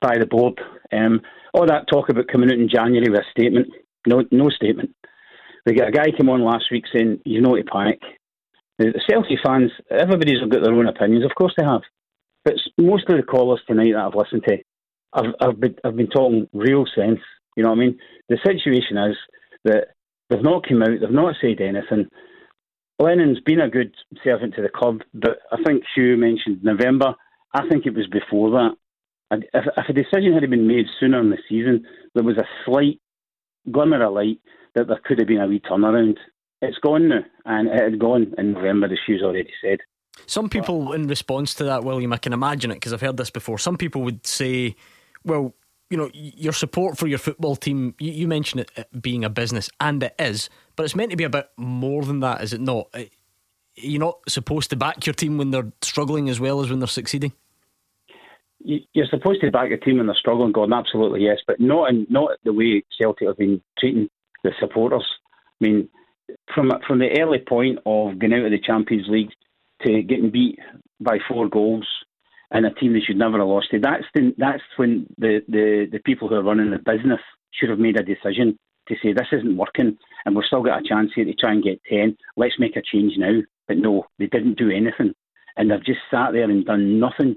by the board. Um, all that talk about coming out in January with a statement, no, no statement. We got a guy came on last week saying you know to panic. The Celtic fans, everybody's got their own opinions. Of course they have, but most of the callers tonight that I've listened to, I've, I've been I've been talking real sense. You know what I mean? The situation is that they've not come out, they've not said anything. Lennon's been a good servant to the club, but I think Hugh mentioned November. I think it was before that. If, if a decision had been made sooner in the season, there was a slight glimmer of light that there could have been a wee turnaround. It's gone now, and it had gone in November, as Hugh's already said. Some people, in response to that, William, I can imagine it because I've heard this before. Some people would say, well, you know, your support for your football team, you, you mentioned it being a business, and it is, but it's meant to be a bit more than that, is it not? You're not supposed to back your team when they're struggling as well as when they're succeeding you're supposed to back your team when they're struggling, Gordon. Absolutely, yes, but not in not the way Celtic have been treating the supporters. I mean, from from the early point of going out of the Champions League to getting beat by four goals and a team that should never have lost to, that's the, that's when the, the, the people who are running the business should have made a decision to say this isn't working and we've still got a chance here to try and get ten. Let's make a change now. But no, they didn't do anything, and they've just sat there and done nothing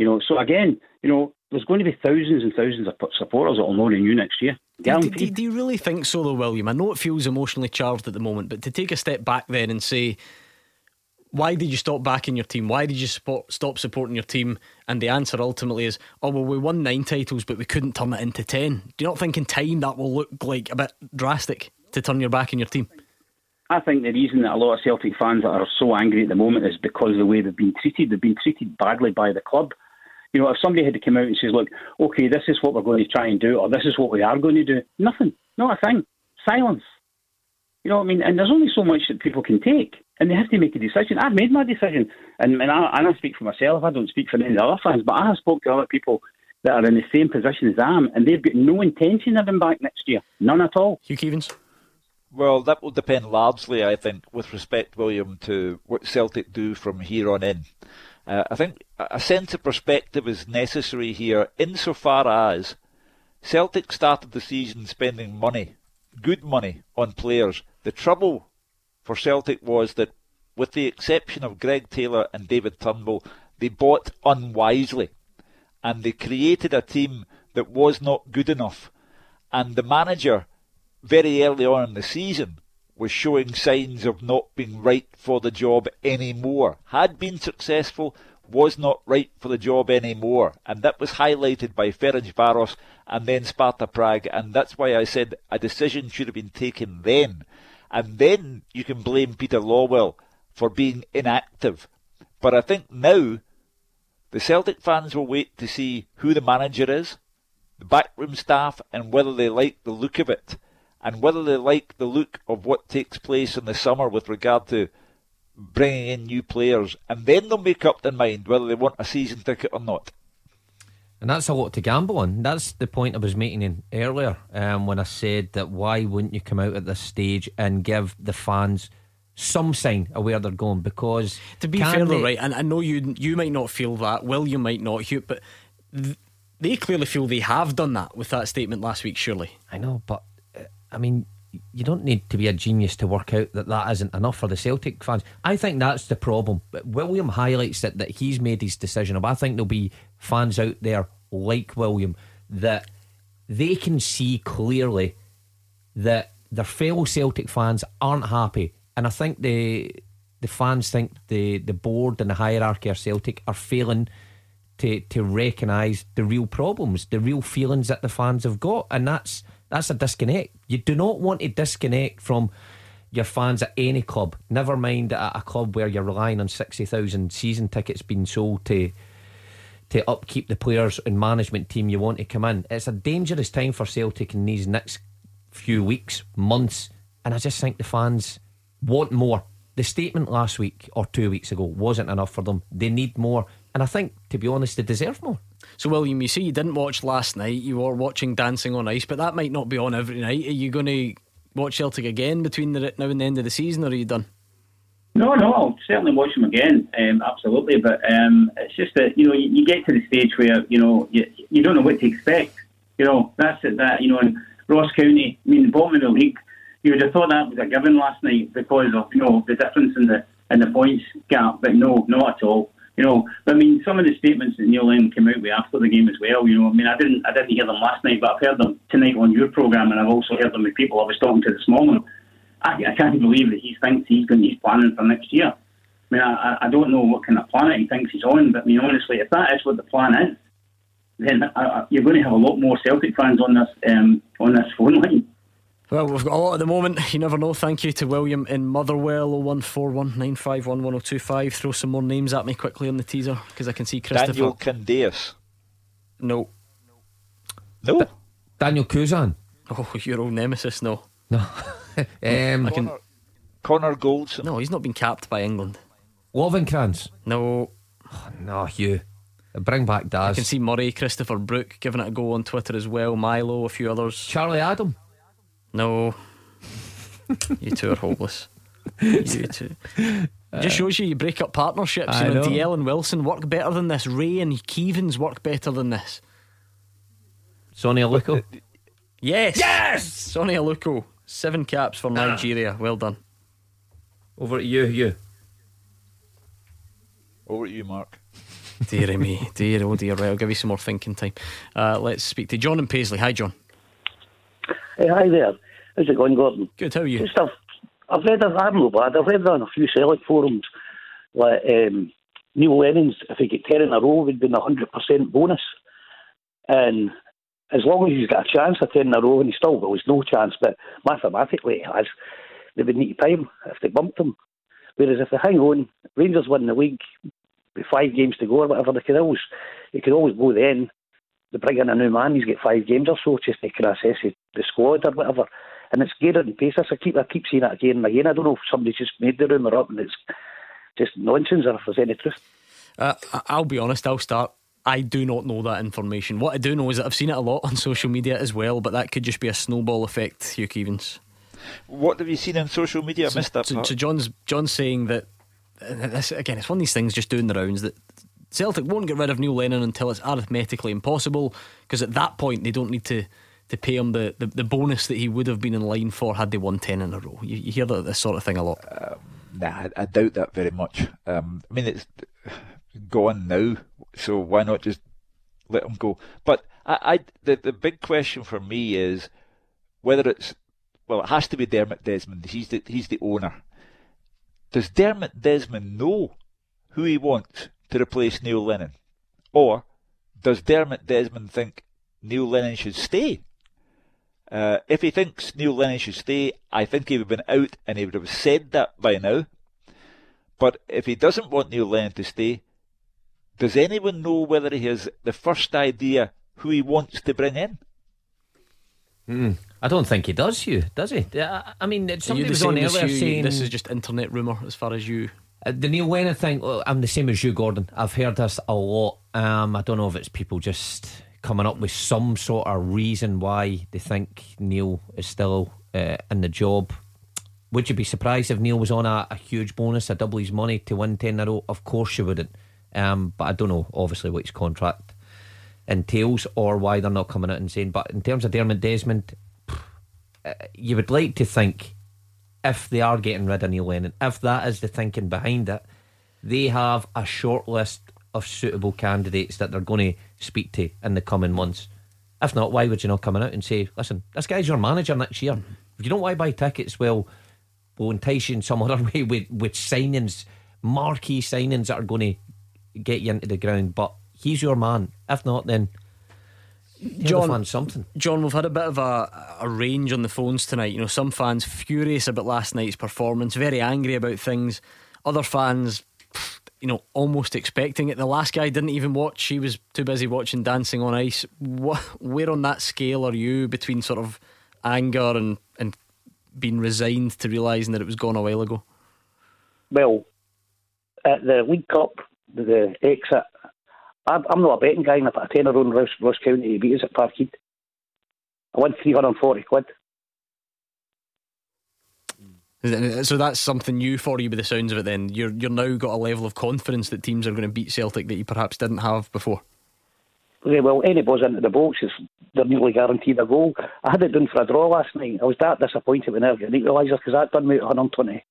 you know, so again, you know, there's going to be thousands and thousands of supporters that will not renew next year. Do, do, do, you really think so, though, William? I know it feels emotionally charged at the moment, but to take a step back then and say, why did you stop backing your team? Why did you support, stop supporting your team? And the answer ultimately is, oh, well, we won nine titles, but we couldn't turn it into 10. Do you not think in time that will look like a bit drastic to turn your back on your team? I think the reason that a lot of Celtic fans are so angry at the moment is because of the way they've been treated. They've been treated badly by the club. You know, if somebody had to come out and says, look, okay, this is what we're going to try and do, or this is what we are going to do, nothing, not a thing. Silence. You know what I mean? And there's only so much that people can take, and they have to make a decision. I've made my decision, and, and, I, and I speak for myself. I don't speak for any of the other fans, but I have spoke to other people that are in the same position as I am, and they've got no intention of being back next year. None at all. Hugh Keevins? Well, that will depend largely, I think, with respect, William, to what Celtic do from here on in. Uh, I think a sense of perspective is necessary here insofar as Celtic started the season spending money, good money, on players. The trouble for Celtic was that, with the exception of Greg Taylor and David Turnbull, they bought unwisely and they created a team that was not good enough. And the manager, very early on in the season, was showing signs of not being right for the job anymore. Had been successful, was not right for the job anymore. And that was highlighted by Ferencvaros and then Sparta Prague. And that's why I said a decision should have been taken then. And then you can blame Peter Lawwell for being inactive. But I think now the Celtic fans will wait to see who the manager is, the backroom staff, and whether they like the look of it and whether they like the look of what takes place in the summer with regard to bringing in new players, and then they'll make up their mind whether they want a season ticket or not. And that's a lot to gamble on. That's the point I was making in earlier um, when I said that why wouldn't you come out at this stage and give the fans some sign of where they're going? Because to be fair, they... right, and I know you you might not feel that, Will you might not, Hugh, but th- they clearly feel they have done that with that statement last week. Surely, I know, but uh, I mean, you don't need to be a genius to work out that that isn't enough for the Celtic fans. I think that's the problem. But William highlights that that he's made his decision. I think there'll be fans out there like William that they can see clearly that their fellow Celtic fans aren't happy, and I think the the fans think the the board and the hierarchy of Celtic are failing to to recognise the real problems, the real feelings that the fans have got, and that's that's a disconnect. You do not want to disconnect from your fans at any club. Never mind at a club where you're relying on sixty thousand season tickets being sold to to upkeep the players and management team you want to come in. It's a dangerous time for Celtic in these next few weeks, months, and I just think the fans want more. The statement last week or two weeks ago wasn't enough for them. They need more, and I think, to be honest, they deserve more. So, William, you say you didn't watch last night. You were watching Dancing on Ice, but that might not be on every night. Are you going to watch Celtic again between the, now and the end of the season, or are you done? No, no, I'll certainly watch them again. Um, absolutely, but um, it's just that you know you, you, get to the stage where you know you, you don't know what to expect. You know that's it. That you know in Ross County, I mean the bottom of the league, you would have thought that was a given last night because of you know the difference in the in the points gap. But no, not at all. You know, I mean, some of the statements that Neil Lennon came out with after the game as well. You know, I mean, I didn't, I didn't hear them last night, but I've heard them tonight on your program, and I've also heard them with people I was talking to this morning. I, I can't believe that he thinks he's going, he's planning for next year. I mean, I, I don't know what kind of planet he thinks he's on, but I mean, honestly, if that is what the plan is, then uh, you're going to have a lot more Celtic fans on this um, on this phone line. Well, we've got a lot at the moment. You never know. Thank you to William in Motherwell 01419511025. Throw some more names at me quickly on the teaser because I can see Christopher. Daniel Candeias. No. No. D- Daniel Cousin. Oh, your old nemesis. No. No. um, I can. Connor Goldson. No, he's not been capped by England. Lovenkrands. No. Oh, no, Hugh. Bring back Daz. I can see Murray, Christopher Brook giving it a go on Twitter as well. Milo, a few others. Charlie Adam. No. you two are hopeless. you two. Just shows you you break up partnerships. You know, know, DL and Wilson work better than this. Ray and Keevins work better than this. Sonny Aluko. yes. Yes. Sonny Aluko. Seven caps for Nigeria. Well done. Over to you, you. Over to you, Mark. dear me, dear oh dear. Right, I'll give you some more thinking time. Uh, let's speak to John and Paisley. Hi, John. Hey, hi there. How's it going, Gordon? Good, how are you? Just I've, I've read, I'm no bad, I've read on a few Celtic forums, like um, Neil Lennon's, if he get 10 in a row, would be a 100% bonus. And as long as he's got a chance of 10 in a row, and he still there's no chance, but mathematically he has, they would need to pay him if they bumped him. Whereas if they hang on, Rangers win the league with five games to go or whatever, they could always, they could always go then they bring in a new man, he's got five games or so just to kind of assess the squad or whatever. And it's Gairdner and Pacers. I keep I keep seeing it again and again. I don't know if somebody just made the rumour up and it's just nonsense or if there's any truth. Uh, I'll be honest, I'll start. I do not know that information. What I do know is that I've seen it a lot on social media as well, but that could just be a snowball effect, Hugh Keevins. What have you seen on social media? I missed that. So, so John's John's saying that this again, it's one of these things just doing the rounds that Celtic won't get rid of Neil Lennon until it's arithmetically impossible, because at that point they don't need to to pay him the, the, the, bonus that he would have been in line for had they won 10 in a row. You, you hear that, this sort of thing a lot. Um, nah, I, I, doubt that very much. Um, I mean, it's gone now, so why not just let him go? But I, I, the, the big question for me is whether it's, well, it has to be Dermot Desmond. He's the, he's the owner. Does Dermot Desmond know who he wants to replace Neil Lennon? Or does Dermot Desmond think Neil Lennon should stay? Uh, if he thinks Neil Lennon should stay, I think he would have been out and he would have said that by now. But if he doesn't want Neil Lennon to stay, does anyone know whether he has the first idea who he wants to bring in? Mm. I don't think he does, Hugh, does he? I mean, somebody was on earlier saying this is just internet rumour as far as you Uh, the Neil Lennon thing, Well, I'm the same as you, Gordon. I've heard this a lot. Um, I don't know if it's people just coming up with some sort of reason why they think Neil is still uh, in the job. Would you be surprised if Neil was on a, a, huge bonus, a double his money to win 10 in a row? Of course you wouldn't. Um, but I don't know, obviously, what his contract entails or why they're not coming out and saying. But in terms of Dermot Desmond, uh, you would like to think if they are getting rid of Neil Lennon, if that is the thinking behind it, they have a short list of suitable candidates that they're going to speak to in the coming months. If not, why would you not come out and say, listen, this guy's your manager next year? If you don't want to buy tickets, well, we'll entice you in some other way with, with signings, marquee signings that are going to get you into the ground. But he's your man. If not, then John, something. John, we've had a bit of a, a range on the phones tonight. You know, some fans furious about last night's performance, very angry about things. Other fans, you know, almost expecting it. The last guy didn't even watch; he was too busy watching Dancing on Ice. What, where on that scale are you between sort of anger and and being resigned to realising that it was gone a while ago? Well, at the League Cup, the exit I'm not a betting guy, and I put a tenner on Ross, Ross County to beat us at Parkhead. I won 340 quid. So that's something new for you, by the sounds of it. Then you're you're now got a level of confidence that teams are going to beat Celtic that you perhaps didn't have before. Yeah, well, any into the box is they're nearly guaranteed a goal. I had it done for a draw last night. I was that disappointed when I got an equaliser because that done me 120.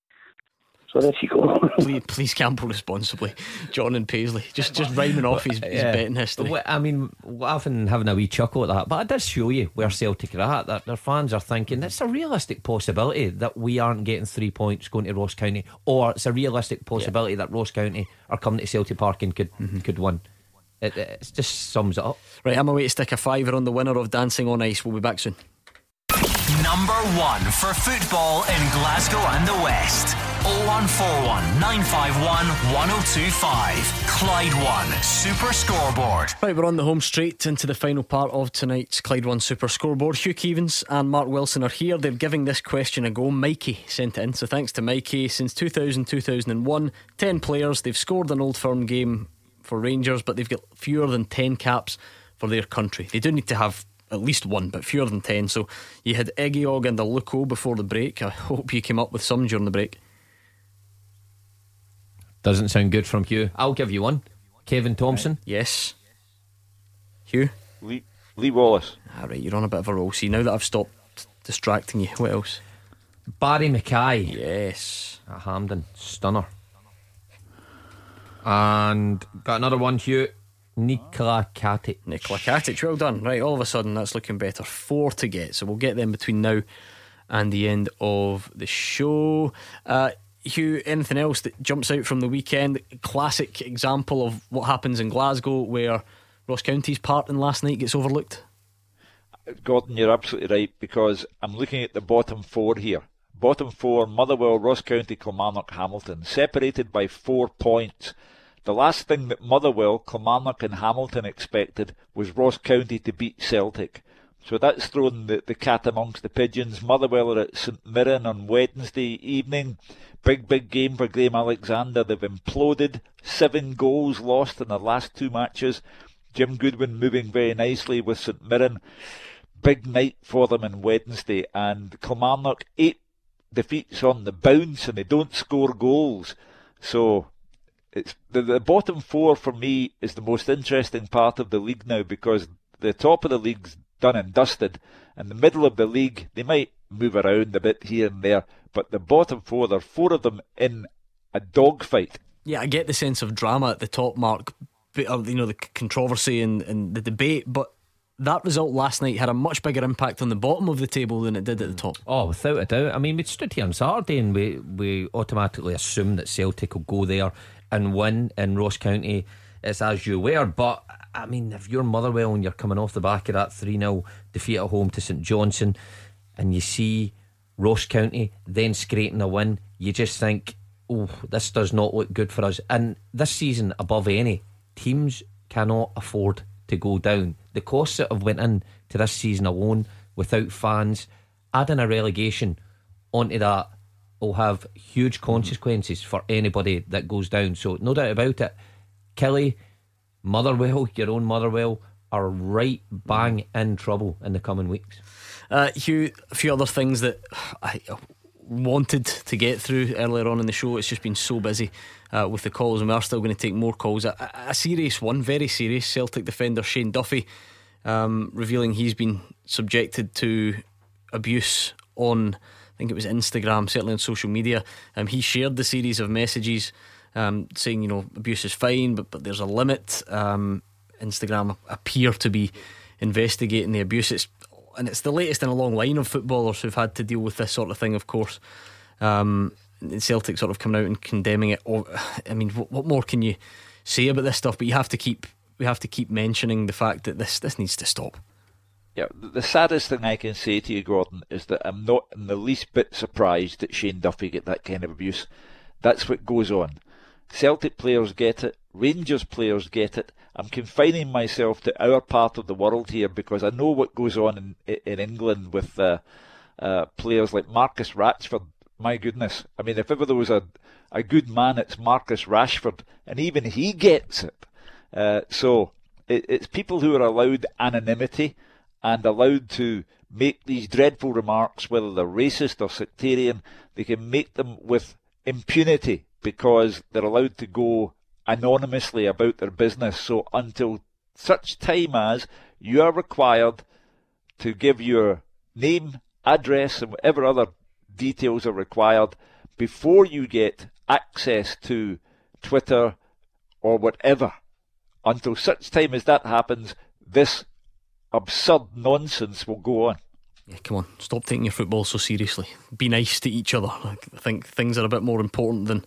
So there you go. please, please gamble responsibly, John and Paisley. Just just rhyming off his, his yeah. betting history. I mean, I've been having a wee chuckle at that, but it does show you where Celtic are at. That their fans are thinking that's a realistic possibility that we aren't getting three points going to Ross County, or it's a realistic possibility yeah. that Ross County are coming to Celtic Park and could mm-hmm. could win. It, it just sums it up. Right, I'm away to stick a fiver on the winner of Dancing on Ice. We'll be back soon. Number one for football in Glasgow and the West. 0141 951 1025. Clyde One Super Scoreboard. Right, we're on the home straight into the final part of tonight's Clyde One Super Scoreboard. Hugh Keevins and Mark Wilson are here. They're giving this question a go. Mikey sent it in, so thanks to Mikey. Since 2000 2001, 10 players. They've scored an old firm game for Rangers, but they've got fewer than 10 caps for their country. They do need to have at least one, but fewer than 10. So you had Ehiogu and Aluko before the break. I hope you came up with some during the break. Doesn't sound good from Hugh. I'll give you one. Kevin Thompson. Right. Yes. Hugh? Lee, Lee Wallace. All right, you're on a bit of a roll. See, now that I've stopped distracting you, what else? Barry McKay. Yes. At Hampden. Stunner. And got another one, Hugh. Nikola Katic. Nikola Katic, well done. Right, all of a sudden that's looking better. Four to get, so we'll get them between now and the end of the show. Uh, Hugh, anything else that jumps out from the weekend? Classic example of what happens in Glasgow where Ross County's part in last night gets overlooked? Gordon, you're absolutely right because I'm looking at the bottom four here. Bottom four Motherwell, Ross County, Kilmarnock, Hamilton, separated by four points. The last thing that Motherwell, Kilmarnock, and Hamilton expected was Ross County to beat Celtic. So that's thrown the, the cat amongst the pigeons. Motherwell are at St Mirren on Wednesday evening. Big, big game for Graham Alexander. They've imploded. Seven goals lost in the last two matches. Jim Goodwin moving very nicely with St Mirren. Big night for them on Wednesday. And Kilmarnock, eight defeats on the bounce and they don't score goals. So it's the, the bottom four for me is the most interesting part of the league now because the top of the league's done and dusted, and the middle of the league they might move around a bit here and there, but the bottom four, there are four of them in a dogfight. Yeah, I get the sense of drama at the top, Mark, but, uh, you know the controversy and, and the debate, but that result last night had a much bigger impact on the bottom of the table than it did at the mm. top. Oh, without a doubt. I mean, we stood here on Saturday and we, we automatically assumed that Celtic will go there and win in Ross County. It's as you were, but I mean, if you're Motherwell and you're coming off the back of that 3 0 defeat at home to St Johnstone, and you see Ross County then scraping a win, you just think, oh, this does not look good for us. And this season, above any, teams cannot afford to go down. The costs that have went in to this season alone, without fans, adding a relegation onto that, will have huge consequences for anybody that goes down. So no doubt about it. Killie, Motherwell, your own Motherwell, are right bang in trouble in the coming weeks. Uh, Hugh, a few other things that I wanted to get through earlier on in the show. It's just been so busy uh, with the calls, and we are still going to take more calls. A, a serious one, very serious. Celtic defender Shane Duffy um, revealing he's been subjected to abuse on, think it was Instagram, certainly on social media. Um, he shared the series of messages um, saying, you know, abuse is fine, but but there's a limit. Um, Instagram appear to be investigating the abuse. It's and it's the latest in a long line of footballers who've had to deal with this sort of thing. Of course, um, Celtic sort of coming out and condemning it. Oh, I mean, what, what more can you say about this stuff? But you have to keep we have to keep mentioning the fact that this this needs to stop. Yeah, the saddest thing I can say to you, Gordon, is that I'm not in the least bit surprised that Shane Duffy get that kind of abuse. That's what goes on. Celtic players get it, Rangers players get it. I'm confining myself to our part of the world here because I know what goes on in in England with uh, uh, players like Marcus Rashford. My goodness, I mean, if ever there was a a good man, it's Marcus Rashford, and even he gets it. Uh, so it, it's people who are allowed anonymity and allowed to make these dreadful remarks, whether they're racist or sectarian, they can make them with impunity because they're allowed to go anonymously about their business. So until such time as you are required to give your name, address, and whatever other details are required before you get access to Twitter or whatever. Until such time as that happens, this absurd nonsense will go on. Yeah, come on, stop taking your football so seriously. Be nice to each other. I think things are a bit more important than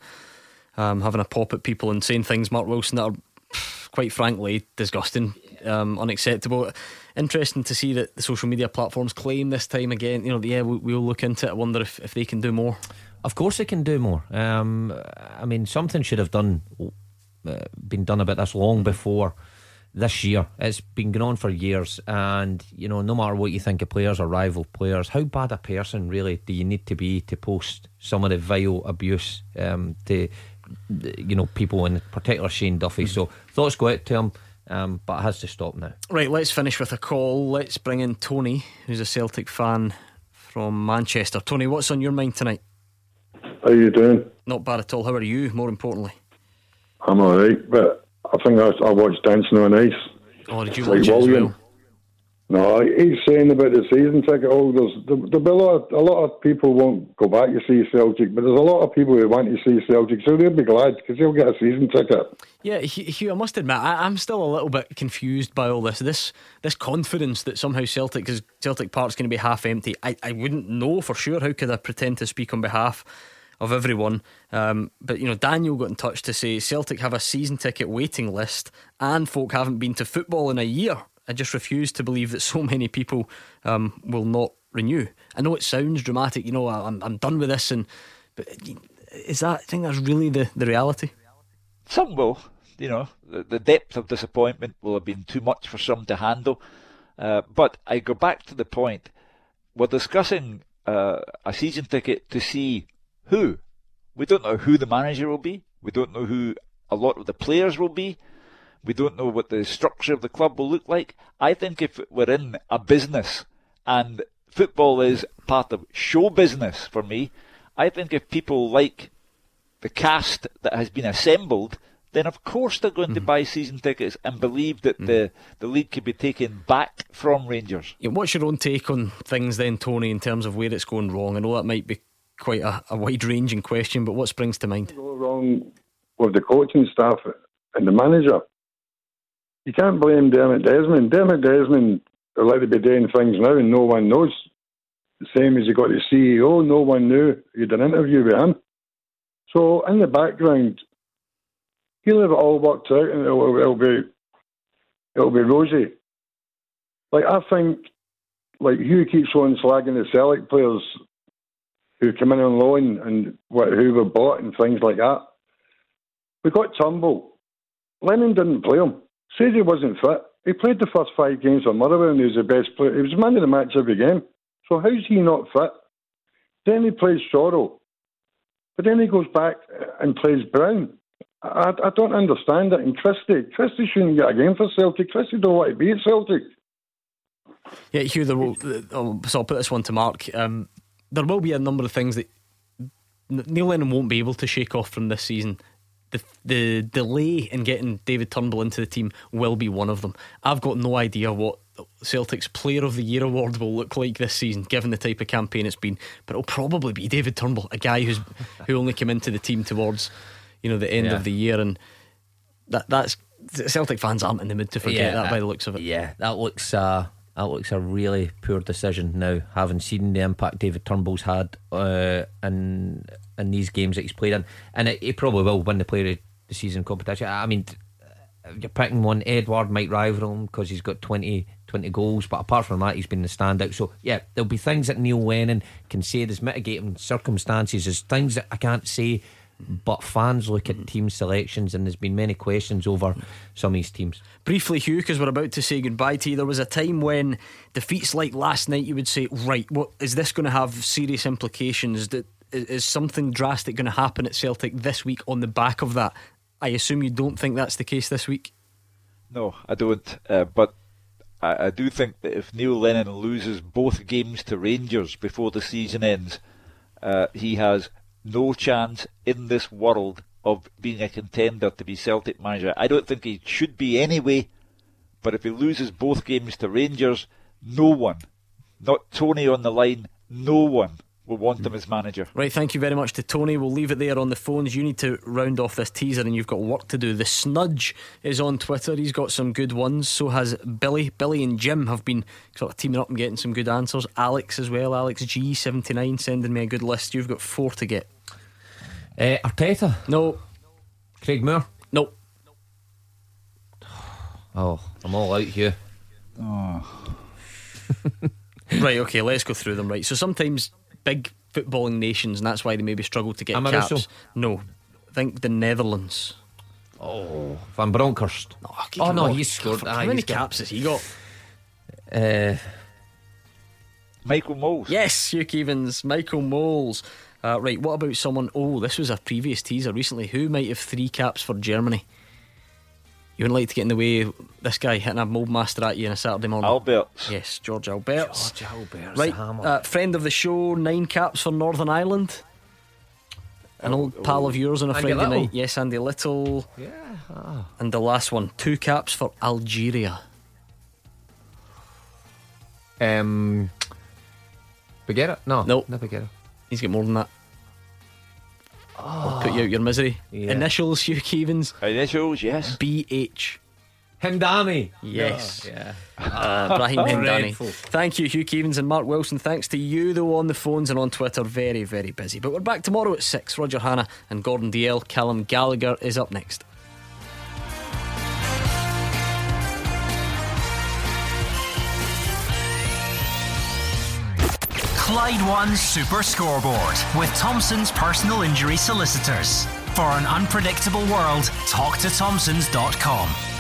um, having a pop at people and saying things, Mark Wilson, that are quite frankly disgusting, um, unacceptable. Interesting to see that the social media platforms claim this time again. You know, yeah, we, will look into it. I wonder if, if they can do more. Of course, they can do more. Um, I mean, something should have done uh, been done about this long before this year. It's been going on for years, and you know, no matter what you think of players or rival players, how bad a person really do you need to be to post some of the vile abuse um, to you know people, in particular Shane Duffy? Mm-hmm. So thoughts go out to him. Um, but it has to stop now. Right, let's finish with a call. Let's bring in Tony, who's a Celtic fan from Manchester. Tony, what's on your mind tonight? How are you doing? Not bad at all. How are you? More importantly, I'm all right, but I think I, I watched Dancing on Ice. Oh, did you watch it as well? No, he's saying about the season ticket holders. There'll be a lot, of, a lot of people won't go back to see Celtic, but there's a lot of people who want to see Celtic, so they'll be glad because they'll get a season ticket. Yeah, Hugh, I must admit, I, am still a little bit confused by all this. This this confidence that somehow Celtic, because Celtic Park's going to be half empty, I, I wouldn't know for sure. How could I pretend to speak on behalf of everyone. Um, but you know, Daniel got in touch to say Celtic have a season ticket waiting list, and folk haven't been to football in a year. I just refuse to believe that so many people um, will not renew. I know it sounds dramatic, you know, I'm I'm done with this, and but is that I think that's really the the reality. Some will, you know, the, the depth of disappointment will have been too much for some to handle. Uh, but I go back to the point: we're discussing uh, a season ticket to see who? We don't know who the manager will be. We don't know who a lot of the players will be. We don't know what the structure of the club will look like. I think if we're in a business and football is part of show business for me, I think if people like the cast that has been assembled, then of course they're going mm-hmm. to buy season tickets and believe that mm-hmm. the, the league could be taken back from Rangers. Yeah, what's your own take on things then, Tony, in terms of where it's going wrong? I know that might be quite a, a wide ranging question, but what springs to mind? Go wrong with the coaching staff and the manager. You can't blame Dermot Desmond. Dermot Desmond are like to be doing things now and no one knows. The same as you got the CEO, no one knew. You did an interview with him. So in the background, he'll have it all worked out and it'll, it'll be it'll be rosy. Like I think like Hugh keeps on slagging the Celtic players who come in on loan and what, who were bought and things like that. We got Turnbull. Lennon didn't play him. Says he wasn't fit. He played the first five games for Motherwell and he was the best player. He was man of the match every game. So how's he not fit? Then he plays Soro. but then he goes back and plays Brown. I, I don't understand it. And Christie, Christie shouldn't get a game for Celtic. Christie don't want to be at Celtic. Yeah, Hugh, will, oh, so I'll put this one to Mark. Um, there will be a number of things that Neil Lennon won't be able to shake off from this season. The, the delay in getting David Turnbull into the team will be one of them. I've got no idea what Celtic's Player of the Year award will look like this season, given the type of campaign it's been. But it'll probably be David Turnbull, a guy who's who only came into the team towards you know the end yeah. of the year, and that that's Celtic fans aren't in the mood to forget yeah, that by the looks of it. Yeah, that looks uh, that looks a really poor decision now, having seen the impact David Turnbull's had uh, in in these games that he's played in, and it, he probably will win the Player of the Season competition. I mean, you're picking one, Edouard might rival him because he's got 20, 20 goals, but apart from that, he's been the standout. So yeah, there'll be things that Neil Lennon can say there's mitigating circumstances, there's things that I can't say but fans look at team selections and there's been many questions over some of these teams. Briefly, Hugh, because we're about to say goodbye to you, there was a time when defeats like last night, you would say, right, what is this going to have serious implications? That is something drastic going to happen at Celtic this week on the back of that? I assume you don't think that's the case this week. No, I don't. Uh, but I, I do think that if Neil Lennon loses both games to Rangers before the season ends, uh, he has no chance in this world of being a contender to be Celtic manager. I don't think he should be anyway, but if he loses both games to Rangers, no one, not Tony on the line, no one will want him as manager. Right, thank you very much to Tony. We'll leave it there on the phones. You need to round off this teaser and you've got work to do. The Snudge is on Twitter. He's got some good ones. So has Billy. Billy and Jim have been sort of teaming up and getting some good answers. Alex as well. Alex G79 sending me a good list. You've got four to get. Uh, Arteta? No. Craig Moore? No. Oh, I'm all out here. Oh. right, okay, let's go through them. Right, so sometimes big footballing nations, and that's why they maybe struggle to get Amarillo. caps. No, I think the Netherlands. Oh, Van Bronckhorst. No, oh no, he's scored. How ah, many caps has he got? Uh, Michael Mols. Yes, Hugh Keevins, Michael Mols. Uh, right, what about someone? Oh, this was a previous teaser recently. Who might have three caps for Germany? You wouldn't like to get in the way this guy hitting a mold master at you on a Saturday morning. Albertz. Yes, George Albertz. George Albertz. Right, uh, friend of the show, nine caps for Northern Ireland. An old oh, pal of yours on a Andy Friday Little. night. Yes, Andy Little. Yeah. Oh. And the last one, two caps for Algeria. Um, Bougherra? No. No. Not Bougherra. He's got more than that. Oh. Put you out your misery. Yeah. Initials, Hugh Keevins. Initials, yes. BH. Hemdani. Yes. Oh, yeah. Uh, Brahim Hemdani. Thank you, Hugh Keevins and Mark Wilson. Thanks to you, though, on the phones and on Twitter. Very, very busy. But we're back tomorrow at 6. Roger Hanna and Gordon Dalziel. Callum Gallagher is up next. Clyde One Super Scoreboard with Thompson's personal injury solicitors. For an unpredictable world, talk to Thompsons.com.